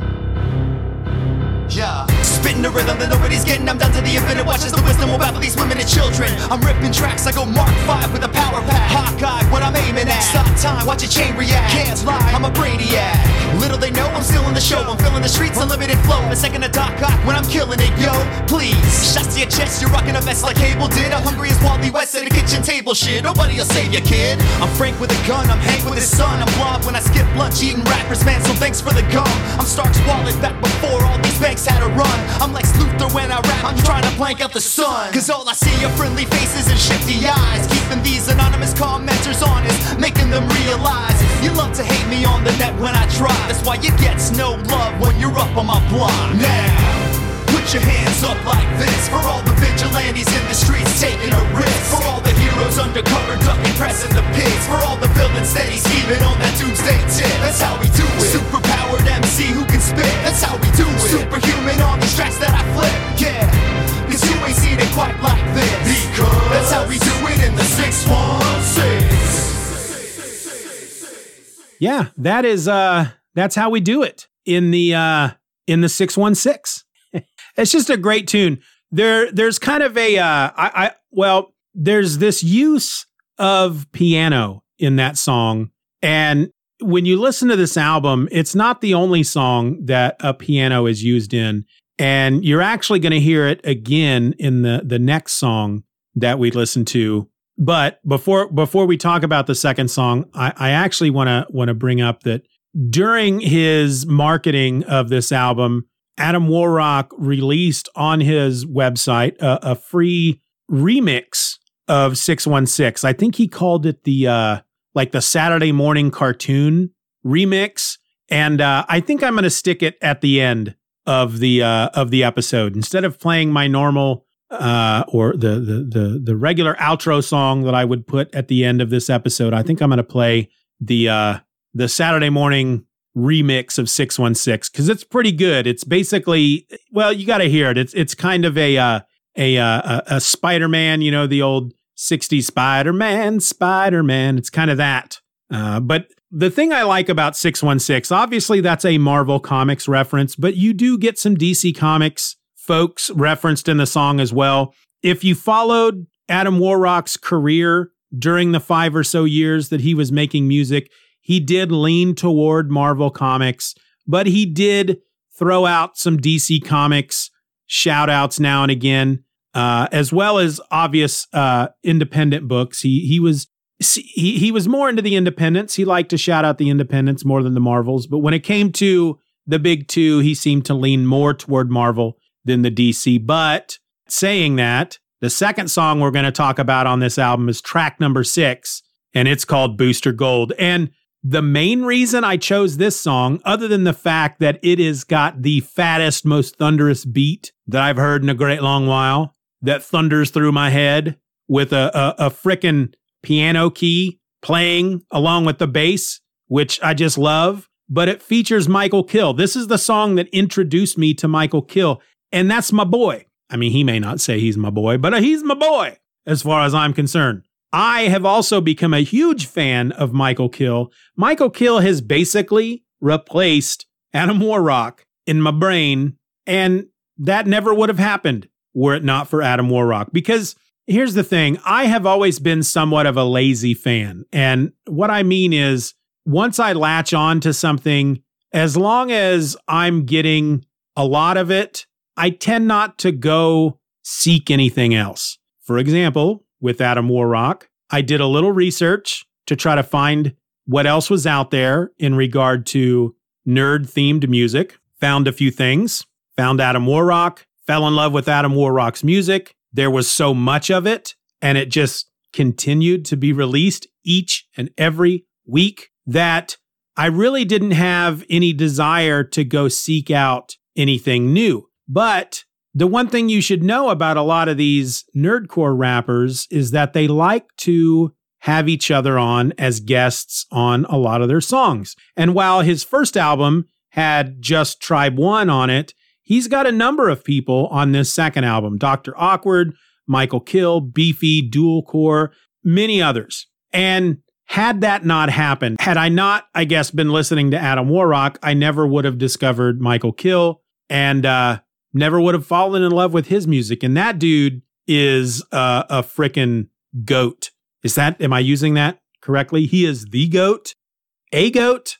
Yeah. The rhythm that nobody's getting. I'm down to the infinite. Watches the wisdom will these women and children. I'm ripping tracks. I go Mark 5 with a power pack. Hawkeye, what I'm aiming at. Stop time, watch a chain react. Can't lie, I'm a brainiac. Little they know I'm still in the show. I'm filling the streets, unlimited flow. A second to Doc Ock when I'm killing it, yo. Please. Shots to your chest, you're rocking a vest like Cable did. I'm hungry as Wally West at a kitchen table shit. Nobody will save you, kid. I'm Frank with a gun, I'm Hank with his son. I'm Blob when I skip lunch, eating rappers, man. So thanks for the gum. I'm Stark's wallet back before all these banks had a run. I'm Lex Luthor when I rap, I'm trying to blank out the sun. Cause all I see are friendly faces and shifty eyes. Keeping these anonymous commenters honest, making them realize you love to hate me on the net when I try. That's why you get no love when you're up on my block. Now. Put your hands up like this For all the vigilantes in the streets taking a risk. For all the heroes undercover ducking, pressing the pigs For all the villains that he's scheming on that doomsday tip. That's how we do it. Superpowered MC who can spit. That's how we do it. Superhuman on these tracks that I flip. Yeah Cause you ain't seen it quite like this. Because That's how we do it in the 616 Yeah, that is uh that's how we do it in the uh in the 616. It's just a great tune. There there's kind of a uh I, I well, there's this use of piano in that song and when you listen to this album, it's not the only song that a piano is used in and you're actually going to hear it again in the the next song that we listen to. But before before we talk about the second song, I, I actually want to want to bring up that during his marketing of this album, Adam Warrock released on his website a, a free remix of 616. I think he called it the uh like the Saturday morning cartoon remix. And uh, I think I'm going to stick it at the end of the uh, of the episode instead of playing my normal uh, or the, the the the regular outro song that I would put at the end of this episode. I think I'm going to play the uh, the Saturday morning remix of 616 because it's pretty good. It's basically well, you got to hear it. It's it's kind of a uh, a uh, a, Spider Man, you know, the old 60s Spider Man, Spider Man. It's kind of that. Uh, but the thing I like about 616, obviously that's a Marvel Comics reference, but you do get some DC Comics folks referenced in the song as well. If you followed Adam Warrock's career during the five or so years that he was making music, he did lean toward Marvel Comics, but he did throw out some DC Comics shout outs now and again, uh, as well as obvious uh, independent books. He he was he he was more into the independents. He liked to shout out the independents more than the Marvels, but when it came to the big two, he seemed to lean more toward Marvel than the DC. But saying that, the second song we're going to talk about on this album is track number six, and it's called Booster Gold. And the main reason I chose this song, other than the fact that it has got the fattest, most thunderous beat that I've heard in a great long while, that thunders through my head with a, a, a frickin' piano key playing along with the bass, which I just love. But it features Mikal kHill. This is the song that introduced me to Mikal kHill, and that's my boy. I mean, he may not say he's my boy, but he's my boy as far as I'm concerned. I have also become a huge fan of Mikal kHill. Mikal kHill has basically replaced Adam Warrock in my brain, and that never would have happened were it not for Adam Warrock. Because here's the thing I have always been somewhat of a lazy fan. And what I mean is, once I latch on to something, as long as I'm getting a lot of it, I tend not to go seek anything else. For example, with Adam Warrock. I did a little research to try to find what else was out there in regard to nerd themed music. Found a few things, found Adam Warrock, fell in love with Adam Warrock's music. There was so much of it, and it just continued to be released each and every week that I really didn't have any desire to go seek out anything new. But the one thing you should know about a lot of these nerdcore rappers is that they like to have each other on as guests on a lot of their songs. And while his first album had just Tribe One on it, he's got a number of people on this second album Dr. Awkward, Mikal kHill, Beefy, Dual Core, many others. And had that not happened, had I not, I guess, been listening to Adam Warrock, I never would have discovered Mikal kHill. And uh, never would have fallen in love with his music. And that dude is uh, a freaking goat. Is that, am I using that correctly? He is the goat, a goat.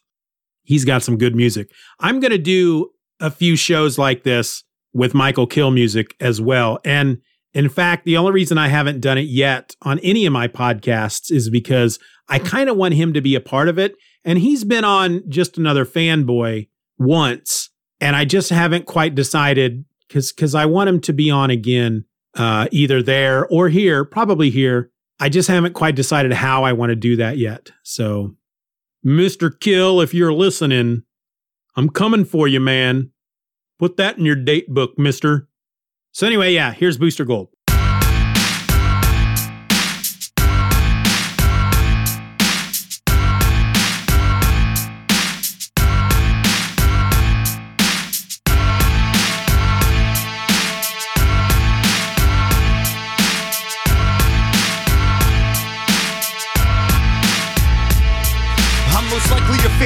He's got some good music. I'm going to do a few shows like this with Mikal kHill music as well. And in fact, the only reason I haven't done it yet on any of my podcasts is because I kind of want him to be a part of it. And he's been on just another fanboy once and I just haven't quite decided because because I want him to be on again, uh, either there or here, probably here. I just haven't quite decided how I want to do that yet. So, Mister kHill, if you're listening, I'm coming for you, man. Put that in your date book, Mister. So anyway, yeah, here's Booster Gold.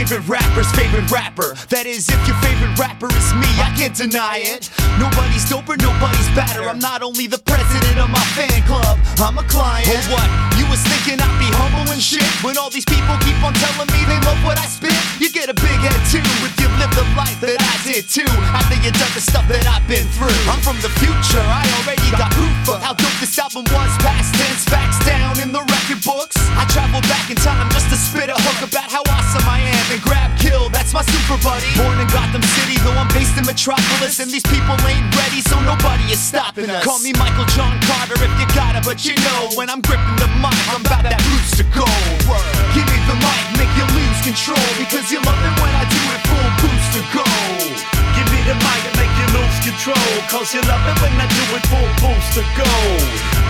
Favorite rapper's favorite rapper. That is, if your favorite rapper is me, I can't deny it. Nobody's doper, nobody's better. I'm not only the president of my fan club, I'm a client. Oh, what? You was thinking I'd be humble and shit? When all these people keep on telling me they love what I spit, you get a big head too if you live the life that I did too. After you done the stuff that I've been through. I'm from the future, I already got proof of how dope this album was. Past tense, facts down in the record books. I traveled back in time just to spit a hook about how awesome I am and grab kill. That's my super buddy. Born in Gotham City, though I'm based in Metropolis, and these people ain't ready, so nobody is stopping us. Call me Michael John Carter if you got it, but you know when I'm gripping the mic, I'm about that boost to go. Give me the mic, make you lose control because you love it when I do it full Booster Gold. Give me the mic and make you lose control Cause you love it when I do it full boost to go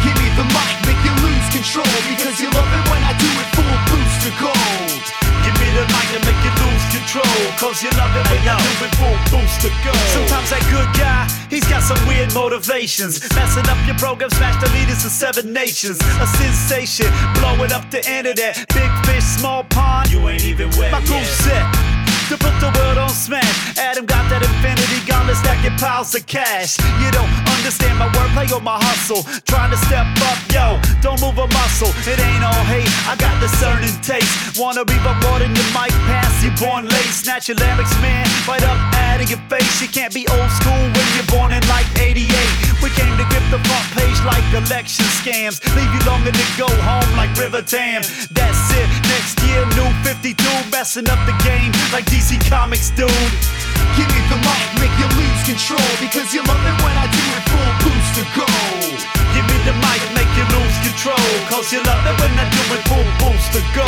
Give me the mic, make you lose control Because you love it when I do it full boost to go the mic and make you lose control. Cause you love it when I do it full boost to go. Sometimes that good guy, he's got some weird motivations. Messing up your program, smash the leaders of seven nations. A sensation, blowing up the internet. Big fish, small pond, You ain't even wet my yet. set to put the world on smash. Adam got that infinity gauntlet stacking piles of cash. You don't understand my wordplay or my hustle. Trying to step up, yo, don't move a muscle. It ain't all hate, I got discerning taste. Wanna be more than your mic pass. You born late, snatch your larynx, man, right up out of your face. You can't be old school when you're born in like 88. We came to grip the front page like election scams. Leave you longer to go home like River Tam. That's it, next year, new 52, messing up the game like DC Comics, dude. Give me the mic, make you lose control Because you love it when I do it full boost to go Give me the mic, make you lose control Cause you love it when I do it full boost to go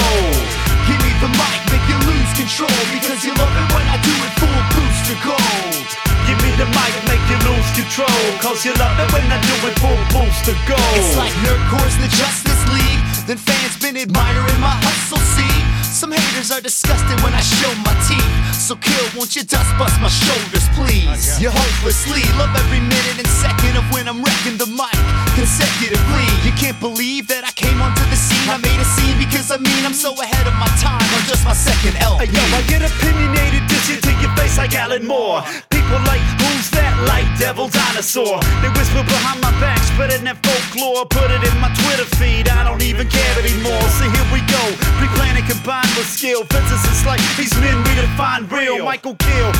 Give me the mic, make you lose control because you love it when I do it full boost to gold. Give me the mic, make you lose control. Cause you love it when I do it full boost to go. It's like Nerdcore's the Justice League. Then fans been admiring my hustle, see? Some haters are disgusted when I show my teeth. So kill, won't you dust bust my shoulders, please? You're hopelessly love every minute and second of when I'm wrecking the mic consecutively. You can't believe that I came onto the scene. I made a scene because I mean I'm so ahead of my time. I'm just my second LP. Yo, I get opinionated, dish it to your face like Alan Moore. People who's that? Like Devil Dinosaur. They whisper behind my back, spreading that folklore. Put it in my Twitter feed, I don't even care anymore. So here we go, pre-planning combined with skill. Fences is like these men redefine real. Mikal kHill,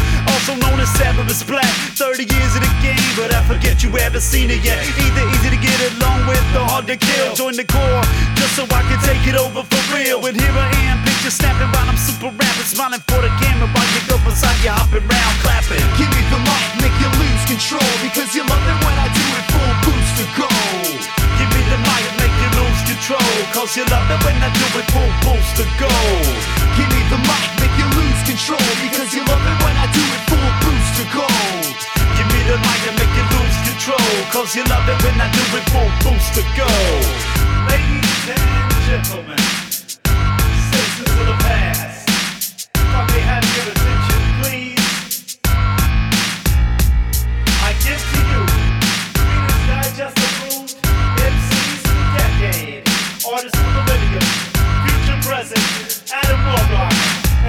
also known as Severus Black. 30 years in the game, but I forget you ever seen it yet. Either easy to get along with or hard to kill. Join the core, just so I can take it over for real. And here I am, picture snapping while I'm super rapping, smiling for the camera while you go beside you hopping round, clapping. Give me the mic, make you lose control because you love it when I do it full boost to gold. Give me the mic, make you lose control. Cause you love it when I do it full boost to gold. Give me the mic, make you lose control because you love it when I do it to gold. Give me the mic and make you lose control. Cause you love it when I do it full boost to gold. Ladies and gentlemen, citizens of the past, if I may have your attention, please. I give to you Reader's Digest MCs of the decade, artists of the millennium, future present, Adam Warrock,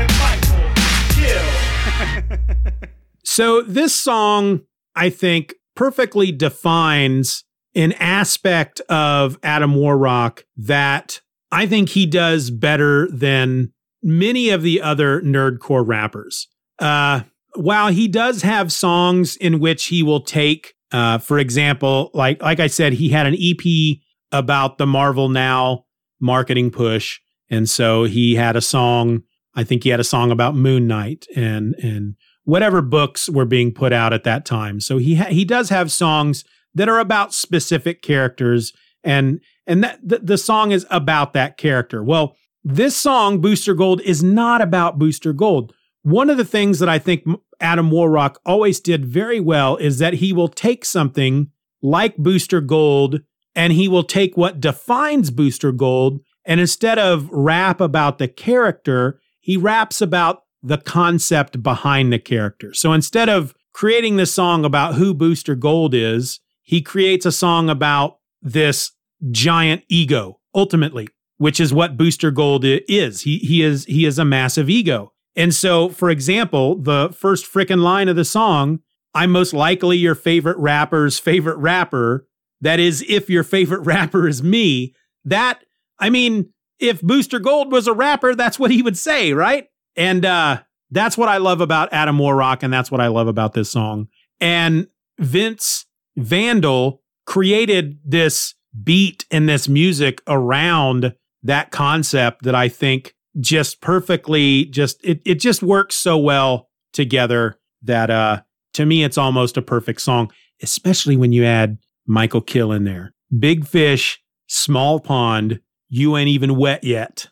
and Mikal kHill. So this song, I think, perfectly defines an aspect of Adam Warrock that I think he does better than many of the other nerdcore rappers. Uh, while he does have songs in which he will take, uh, for example, like like I said, he had an EP about the Marvel Now marketing push, and so he had a song. I think he had a song about Moon Knight and and whatever books were being put out at that time. So he ha- he does have songs that are about specific characters and and that the, the song is about that character. Well, this song Booster Gold is not about Booster Gold. One of the things that I think Adam Warrock always did very well is that he will take something like Booster Gold and he will take what defines Booster Gold and instead of rap about the character, he raps about the concept behind the character. So instead of creating this song about who Booster Gold is, he creates a song about this giant ego, ultimately, which is what Booster Gold is. He he is he is a massive ego. And so, for example, the first frickin' line of the song, I'm most likely your favorite rapper's favorite rapper. That is, if your favorite rapper is me. That, I mean, if Booster Gold was a rapper, that's what he would say, right? And uh, that's what I love about Adam Warrock, and that's what I love about this song. And Vince Vandal created this beat and this music around that concept that I think just perfectly just it it just works so well together that uh to me it's almost a perfect song, especially when you add Mikal kHill in there. Big fish, small pond, you ain't even wet yet.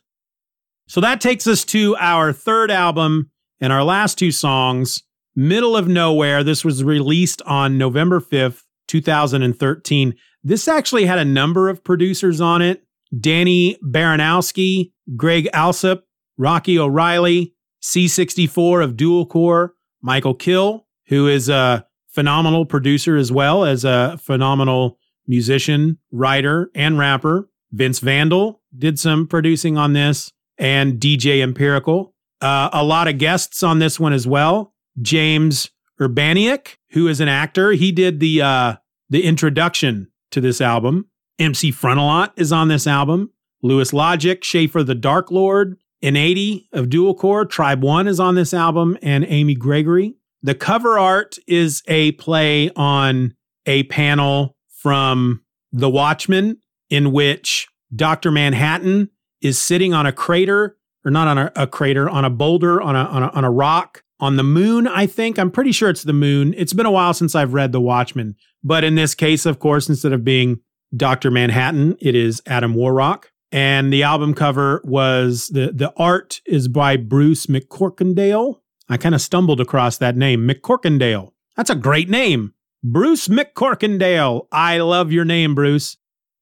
So that takes us to our third album and our last two songs, Middle of Nowhere. This was released on November 5th, 2013. This actually had a number of producers on it Danny Baranowski, Greg Alsop, Rocky O'Reilly, C64 of Dual Core, Mikal kHill, who is a phenomenal producer as well as a phenomenal musician, writer, and rapper. Vince Vandal did some producing on this, and DJ Empirical. Uh, a lot of guests on this one as well. James Urbaniak, who is an actor, he did the uh, the introduction to this album. MC Frontalot is on this album. Louis Logic, Schaffer the Dark Lord, int80 of Dual Core, Tribe One is on this album, and Amy Gregory. The cover art is a play on a panel from The Watchmen, in which Dr. Manhattan is sitting on a crater, or not on a, a crater, on a boulder, on a, on a on a rock, on the moon, I think. I'm pretty sure it's the moon. It's been a while since I've read The Watchmen. But in this case, of course, instead of being Dr. Manhattan, it is Adam Warrock. and the album cover was the the art is by Bruce McCorkindale. I kind of stumbled across that name, McCorkindale. That's a great name. Bruce McCorkindale. I love your name, Bruce.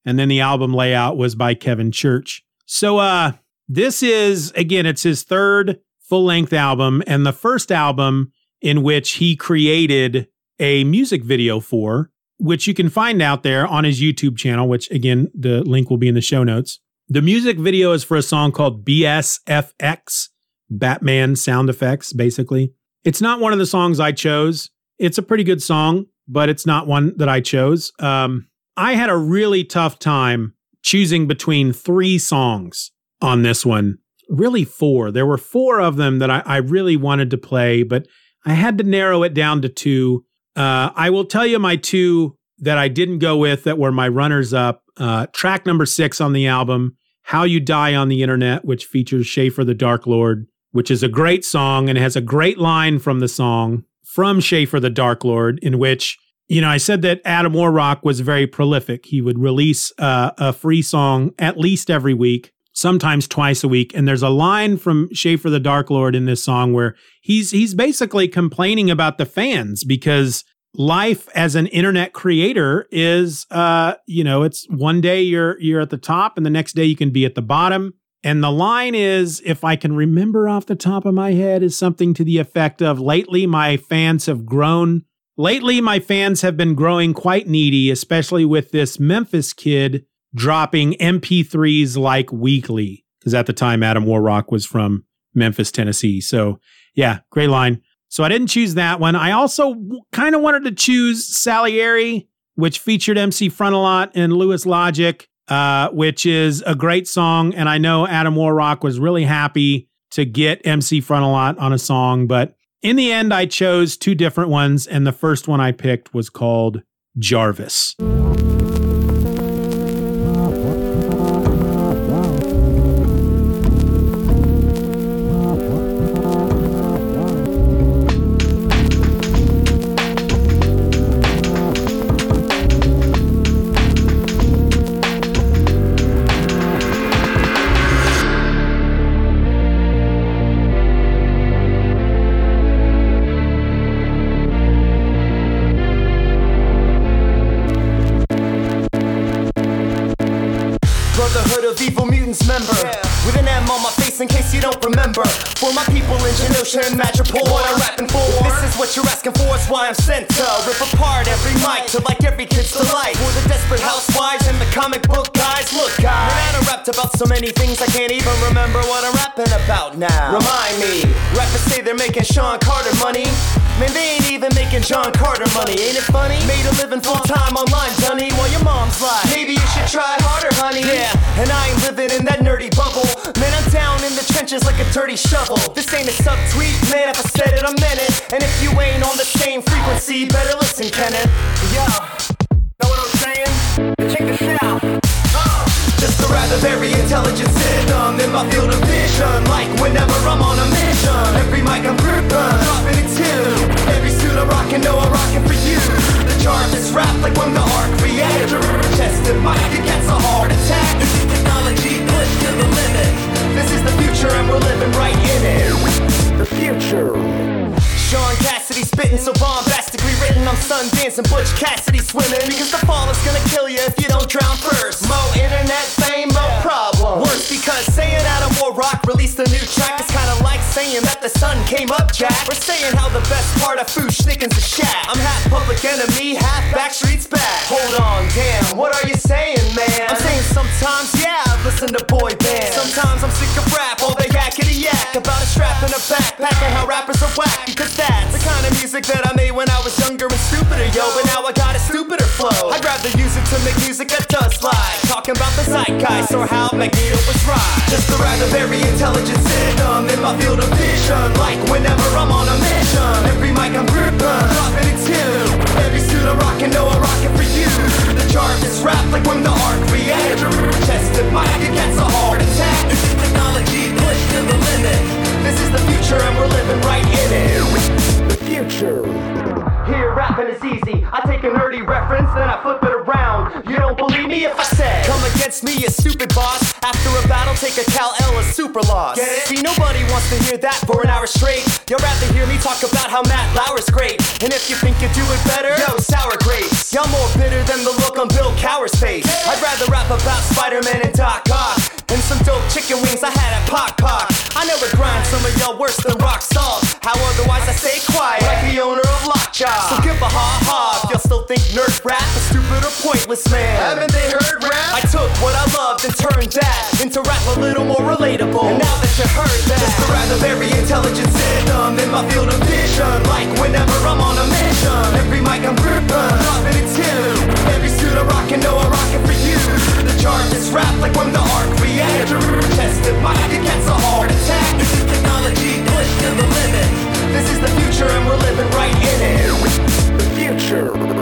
And then the album layout was by Kevin Church. So uh this is again it's his third full-length album and the first album in which he created a music video for which you can find out there on his YouTube channel, which again the link will be in the show notes. The music video is for a song called BSFX, Batman sound effects basically. It's not one of the songs I chose. It's a pretty good song, but it's not one that I chose. Um, I had a really tough time choosing between three songs on this one. Really, four. There were four of them that I, I really wanted to play, but I had to narrow it down to two. Uh, I will tell you my two that I didn't go with that were my runners up. Uh, track number six on the album, How You Die on the Internet, which features Schaffer the Dark Lord, which is a great song and has a great line from the song from Schaffer the Dark Lord, in which, you know, I said that Adam Warrock was very prolific. He would release uh, a free song at least every week, sometimes twice a week. And there's a line from Schaffer the Dark Lord in this song where he's he's basically complaining about the fans because life as an internet creator is uh you know it's one day you're you're at the top and the next day you can be at the bottom and the line is, if I can remember off the top of my head, is something to the effect of lately my fans have grown. Lately, my fans have been growing quite needy, especially with this Memphis kid dropping MP3s like weekly. Because at the time, Adam Warrock was from Memphis, Tennessee. So, yeah, great line. So I didn't choose that one. I also kind of wanted to choose Salieri, which featured MC Frontalot and Louis Logic uh, which is a great song. And I know Adam Warrock was really happy to get MC Frontalot on a song, but in the end, I chose two different ones. And the first one I picked was called Jarvis. And Metropole, what I'm rapping for. This is what you're asking for, it's why I'm sent to rip apart every mic to like every kid's delight. For the desperate housewives and the comic book guys, look guys. Man, I rapped about so many things I can't even remember what I'm rapping about now. Remind me, rappers say they're making Sean Carter money. Man, they ain't even making John Carter money. Ain't it funny? Made a living full time online, Dunny. While your mom's like, maybe you should try harder, honey. Yeah, and I ain't trenches like a dirty shovel. This ain't a subtweet, man. If I said it, meant it. And if you ain't on the same frequency, better listen, Kenneth. Yo, know what I'm saying? Check this out. Just a rather very intelligent system in my field of vision. Like whenever I'm on a mission, every mic I'm gripping, dropping it too. Every suit I'm rocking, know I'm rocking for you. The Jarvis rap like when the art creator. Tested mic, it gets a heart attack. We're living right in it. The future. Sean Cassidy spitting so bombastically written. I'm Sundance and Butch Cassidy swimming. Because the fall is gonna kill you if you don't drown first. Mo internet fame, mo problem. Worse because saying Adam Warrock released a new track is kinda like saying that the sun came up, Jack. We're saying how the best part of Foosh Nickens a shack. I'm half public enemy, half Backstreet's back. Hold on, damn, what are you saying, man? I'm saying sometimes, yeah, I listen to boy bands. Sometimes I'm sick of rap, all they yakety yak about a strap in a backpack and how rappers are whack. Of music that I made when I was younger and stupider, yo. But now I got a stupider flow. I'd rather use it to make music that does slide. Talking about the zeitgeist or how Magneto was right. Just a rather very intelligent system in my field of vision. Like whenever I'm on a mission, every mic I'm gripping, dropping it too. Every suit I'm rocking, know I'm rocking for you. The chart is wrapped like when the art creator. Tested mic, gets a heart attack. This is technology pushed to the limit. This is the future and we're living right in it. Future. Here, rapping is easy. I take a nerdy reference, then I flip it around. You don't believe me if I say Come against me, you stupid boss. After a battle, take a Kal-El, a super loss. Get it? See, nobody wants to hear that for an hour straight. You'd rather hear me talk about how Matt Lauer's great. And if you think you do it better, yo, sour grapes. Y'all more bitter than the look on Bill Cowher's face. I'd rather rap about Spider-Man and Doc Ock And some dope chicken wings I had at Pot Pot I know it grinds some of y'all worse than rock salt. How otherwise I stay quiet, like the owner of Lockjaw So give a ha-ha if y'all still think nerd rap is stupid or pointless, man. Haven't they heard rap? I took what I loved and turned that into rap a little more relatable. And now that you heard that, just a rather very intelligent system in my field of vision. Like whenever I'm on a mission, every mic I'm gripping, dropping it too. Every suit I rock and know I'm rocking for you. The charges rap like when the arc reactor Tested mic against a heart attack. This is technology pushed to the limit. This is the future and we're living right in it The future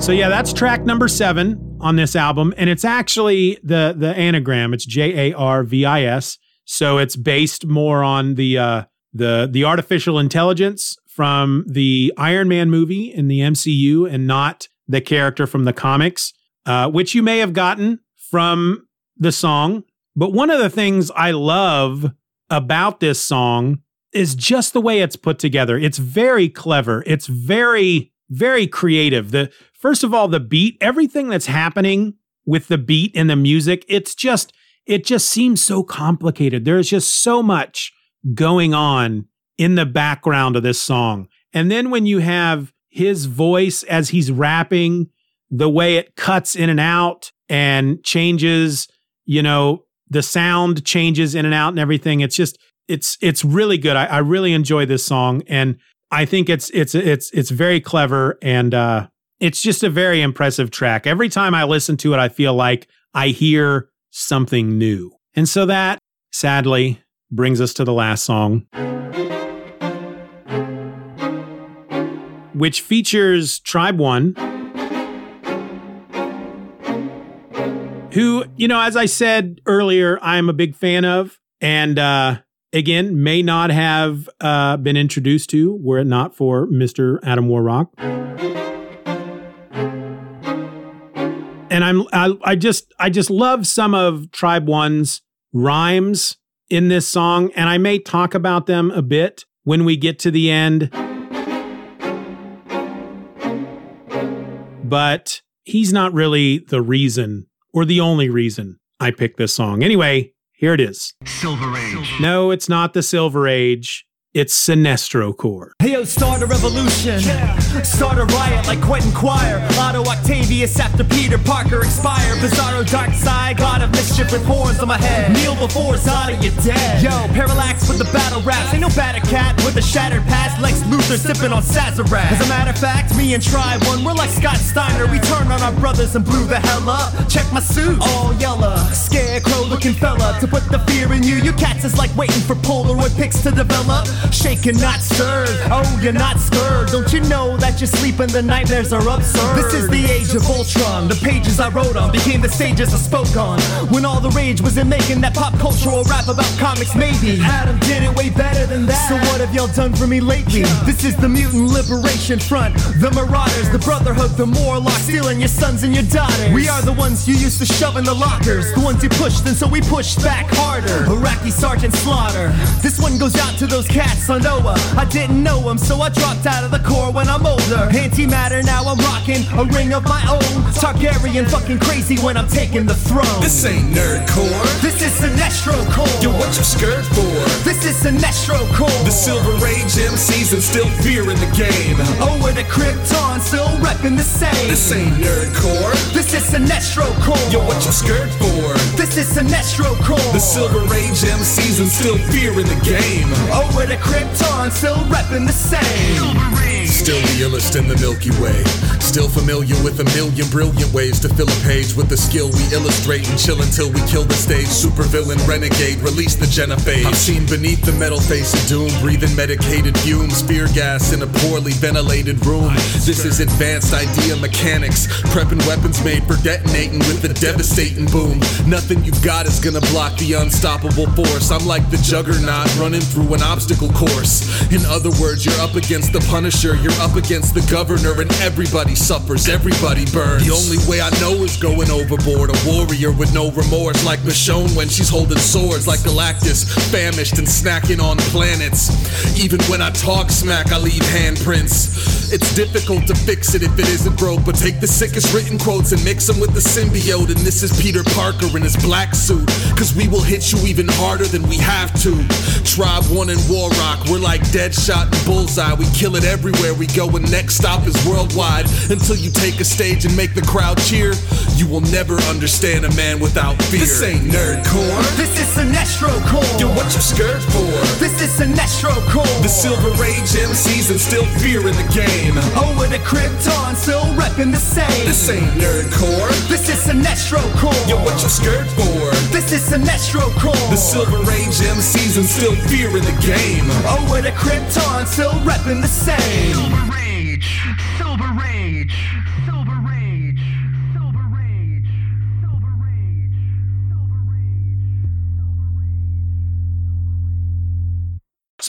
So yeah, that's track number seven on this album, and it's actually the the anagram. It's J A R V I S. So it's based more on the uh, the the artificial intelligence from the Iron Man movie in the MCU, and not the character from the comics, uh, which you may have gotten from the song. But one of the things I love about this song is just the way it's put together. It's very clever. It's very very creative. The first of all, the beat, everything that's happening with the beat and the music, it's just it just seems so complicated. There's just so much going on in the background of this song. And then when you have his voice as he's rapping, the way it cuts in and out and changes, you know, the sound changes in and out and everything. It's just it's it's really good. I, I really enjoy this song. And I think it's it's it's it's very clever and uh, it's just a very impressive track. Every time I listen to it, I feel like I hear something new. And so that sadly brings us to the last song, which features Tribe One, who, you know, as I said earlier, I'm a big fan of. And uh, again, may not have uh, been introduced to were it not for Mr. Adam Warrock. And I'm I, I just I just love some of Tribe One's rhymes in this song, and I may talk about them a bit when we get to the end. But he's not really the reason or the only reason I picked this song. Anyway, here it is. Silver Age. No, it's not the Silver Age. It's Sinestro Corps. Hey yo, start a revolution. Start a riot like Quentin Quire. Otto Octavius after Peter Parker expire. Bizarro dark side, god of mischief with horns on my head. Kneel before Zada, you're dead. Yo, parallax with the battle raps. Ain't no batter cat with a shattered past. Lex Luthor sipping on Sazerac. As a matter of fact, me and Tribe One, we're like Scott Steiner. We turned on our brothers and blew the hell up. Check my suit, all yellow. Scarecrow looking fella. To put the fear in you, you cats is like waiting for Polaroid pics to develop. Shaken, not stirred. Oh, you're not scared. Don't you know that you're sleeping? The nightmares are absurd. This is the age of Ultron. The pages I wrote on became the stages I spoke on. When all the rage was in making that pop cultural rap about comics, maybe. Adam did it way better than that. So what have y'all done for me lately? This is the Mutant Liberation Front. The Marauders, the Brotherhood, the Morlocks, stealing your sons and your daughters. We are the ones you used to shove in the lockers. The ones you pushed, and so we pushed back harder. Iraqi Sergeant Slaughter. This one goes out to those cats on Noah. I didn't know him, so I dropped out of the core when I'm older. Antimatter, now I'm rocking a ring of my own. Targaryen fucking crazy when I'm taking the throne. This ain't nerdcore. This is Sinestro Corps. Yo, what you scared for? This is Sinestro Corps. The Silver Age MCs and still fear in the game. Oh, Over the Krypton, still repping the same. This ain't nerdcore. This is Sinestro Corps. Yo, what you scared for? This is Sinestro Corps. The Silver Age MCs and still fear in the game. Oh, Over the Krypton, still repping the same. Still the illest in the Milky Way. Still familiar with a million brilliant ways to fill a page with the skill we illustrate and chill until we kill the stage. Supervillain renegade, release the Genophage. I'm seen beneath the metal face of doom, breathing medicated fumes, fear gas in a poorly ventilated room. This is advanced idea mechanics, prepping weapons made for detonating with a devastating boom. Nothing you've got is gonna block the unstoppable force. I'm like the juggernaut running through an obstacle course. In other words, you're up against the Punisher, you're up against the governor, and everybody suffers, everybody burns. The only way I know is going overboard. A warrior with no remorse, like Michonne when she's holding swords, like Galactus, famished and snacking on planets. Even when I talk smack, I leave handprints. It's difficult to fix it if it isn't broke, but take the sickest written quotes and mix them with the symbiote. And this is Peter Parker in his black suit, cause we will hit you even harder than we have to. Tribe One and War Rock, we're like Deadshot and Bullseye. We kill it everywhere we go, and next stop is worldwide. Until you take a stage and make the crowd cheer, you will never understand a man without fear. This ain't nerdcore. This is Sinestro Corps. Yo, what you scared for? This is Sinestro Corps. The Silver Age MCs and still fear in the game. Oh, Over the Krypton, still repping the same. This ain't nerdcore. This is Sinestro Corps. Yo, what you scared for? This is Sinestro Corps. The Silver Age MCs and still fear in the game. Oh, Over the Krypton, still repping the same.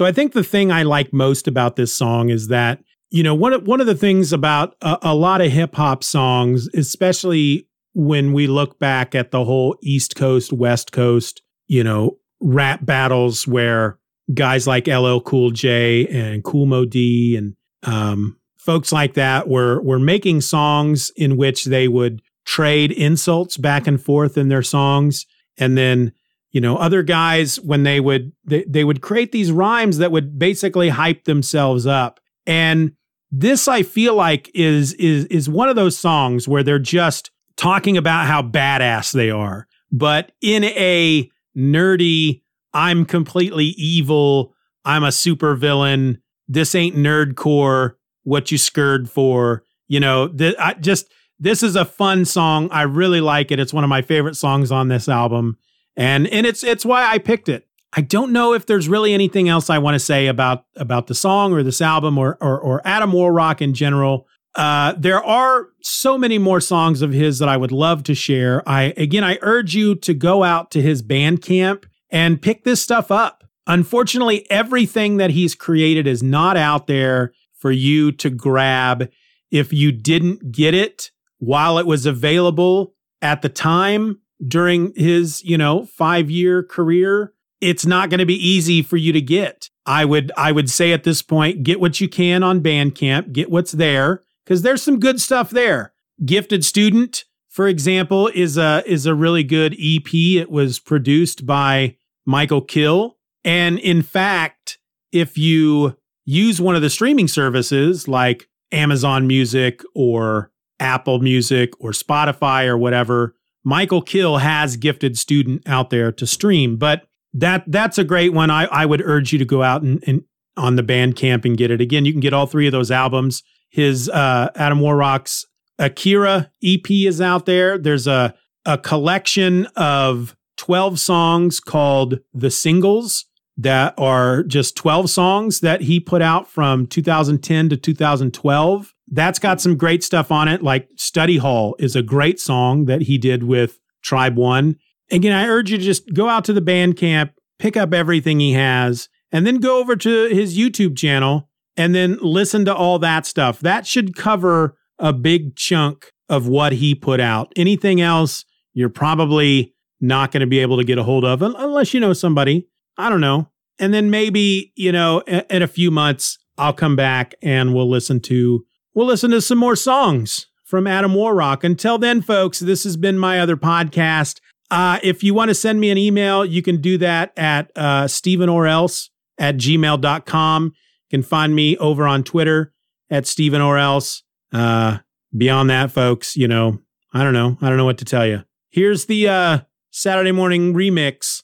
So I think the thing I like most about this song is that you know one of, one of the things about a, a lot of hip hop songs, especially when we look back at the whole East Coast West Coast, you know, rap battles where guys like LL Cool J and Kool Moe Dee and um, folks like that were were making songs in which they would trade insults back and forth in their songs, and then you know other guys when they would they, they would create these rhymes that would basically hype themselves up. And this i feel like is is is one of those songs where they're just talking about how badass they are but in a nerdy i'm completely evil i'm a super villain this ain't nerdcore what you scared for you know th- i just this is a fun song i really like it it's one of my favorite songs on this album and and it's it's why I picked it. I don't know if there's really anything else I want to say about about the song or this album or or, or Adam Warrock in general. Uh, there are so many more songs of his that I would love to share. I again, I urge you to go out to his Bandcamp and pick this stuff up. Unfortunately, everything that he's created is not out there for you to grab. If you didn't get it while it was available at the time, during his, you know, 5-year career, it's not going to be easy for you to get. I would I would say at this point, get what you can on Bandcamp, get what's there cuz there's some good stuff there. Gifted Student, for example, is a is a really good EP. It was produced by Mikal kHill, and in fact, if you use one of the streaming services like Amazon Music or Apple Music or Spotify or whatever, Mikal kHill has gifted student out there to stream, but that that's a great one. I, I would urge you to go out and, and on the Bandcamp and get it. Again, you can get all three of those albums. His uh, Adam Warrock's Akira EP is out there. There's a a collection of 12 songs called The Singles that are just 12 songs that he put out from 2010 to 2012 that's got some great stuff on it. Like Study Hall is a great song that he did with Tribe One. Again, I urge you to just go out to the Bandcamp, pick up everything he has, and then go over to his YouTube channel and then listen to all that stuff. That should cover a big chunk of what he put out. Anything else, you're probably not going to be able to get a hold of unless you know somebody. I don't know. And then maybe, you know, in a few months, I'll come back and we'll listen to we'll listen to some more songs from Adam Warrock. Until then, folks, this has been my other podcast. Uh, if you want to send me an email, you can do that at uh, Stephen or else at gmail.com. You can find me over on Twitter at Stephen or else. Uh, beyond that, folks, you know, I don't know. I don't know what to tell you. Here's the uh, Saturday morning remix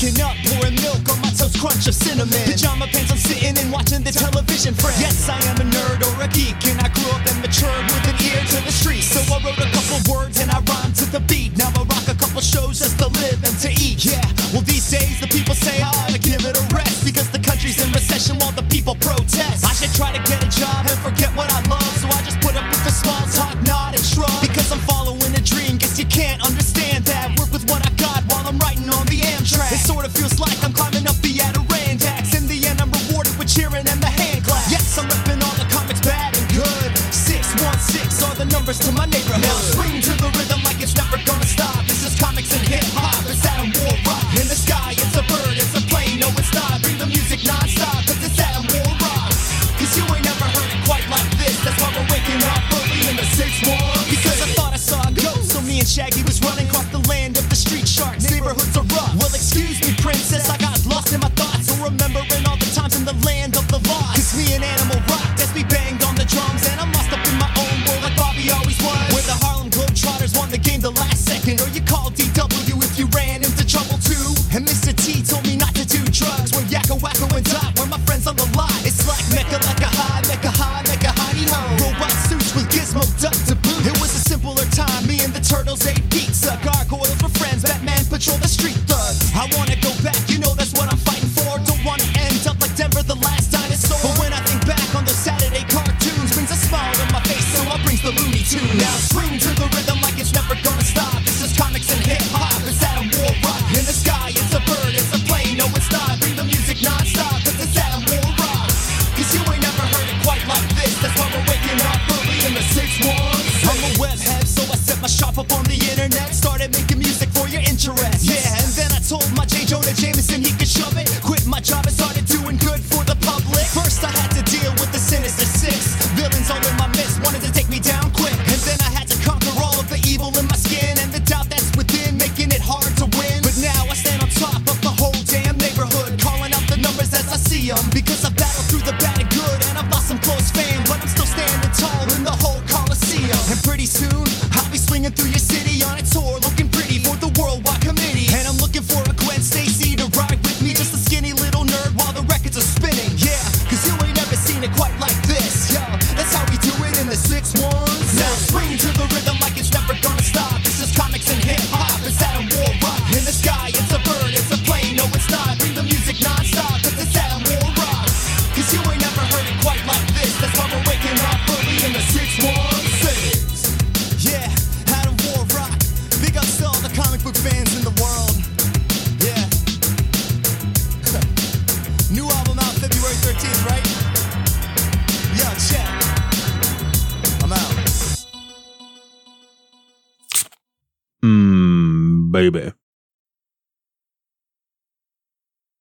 waking up, pouring milk on my toast, crunch of cinnamon. Pajama pants, I'm sitting and watching the television, friend. Yes, I am a nerd or a geek, and I grew up and matured with an ear to the street. So I wrote a couple words and I rhymed to the beat. Now I rock a couple shows just to live and to eat. Yeah, well these days the people say I ought to give it a rest because the country's in recession while the people protest. I should try to get a job and forget what I love, so I just put up with the small talk. track. It sort of feels like I'm climbing up the Adirondacks. In the end, I'm rewarded with cheering and the hand clap. Yes, I'm ripping all the comics bad and good. 616 are the numbers to my neighborhood. Now swing to the rhythm like it's never gonna stop. This is comics and hip hop. It's Adam Warrock. In the sky, it's a bird, it's a plane. No, it's not. Bring the music non-stop. It's Adam Warrock. You ain't never heard it quite like this. That's why we're waking early in the 6-1. Because I thought I saw a ghost. So me and Shaggy was running, caught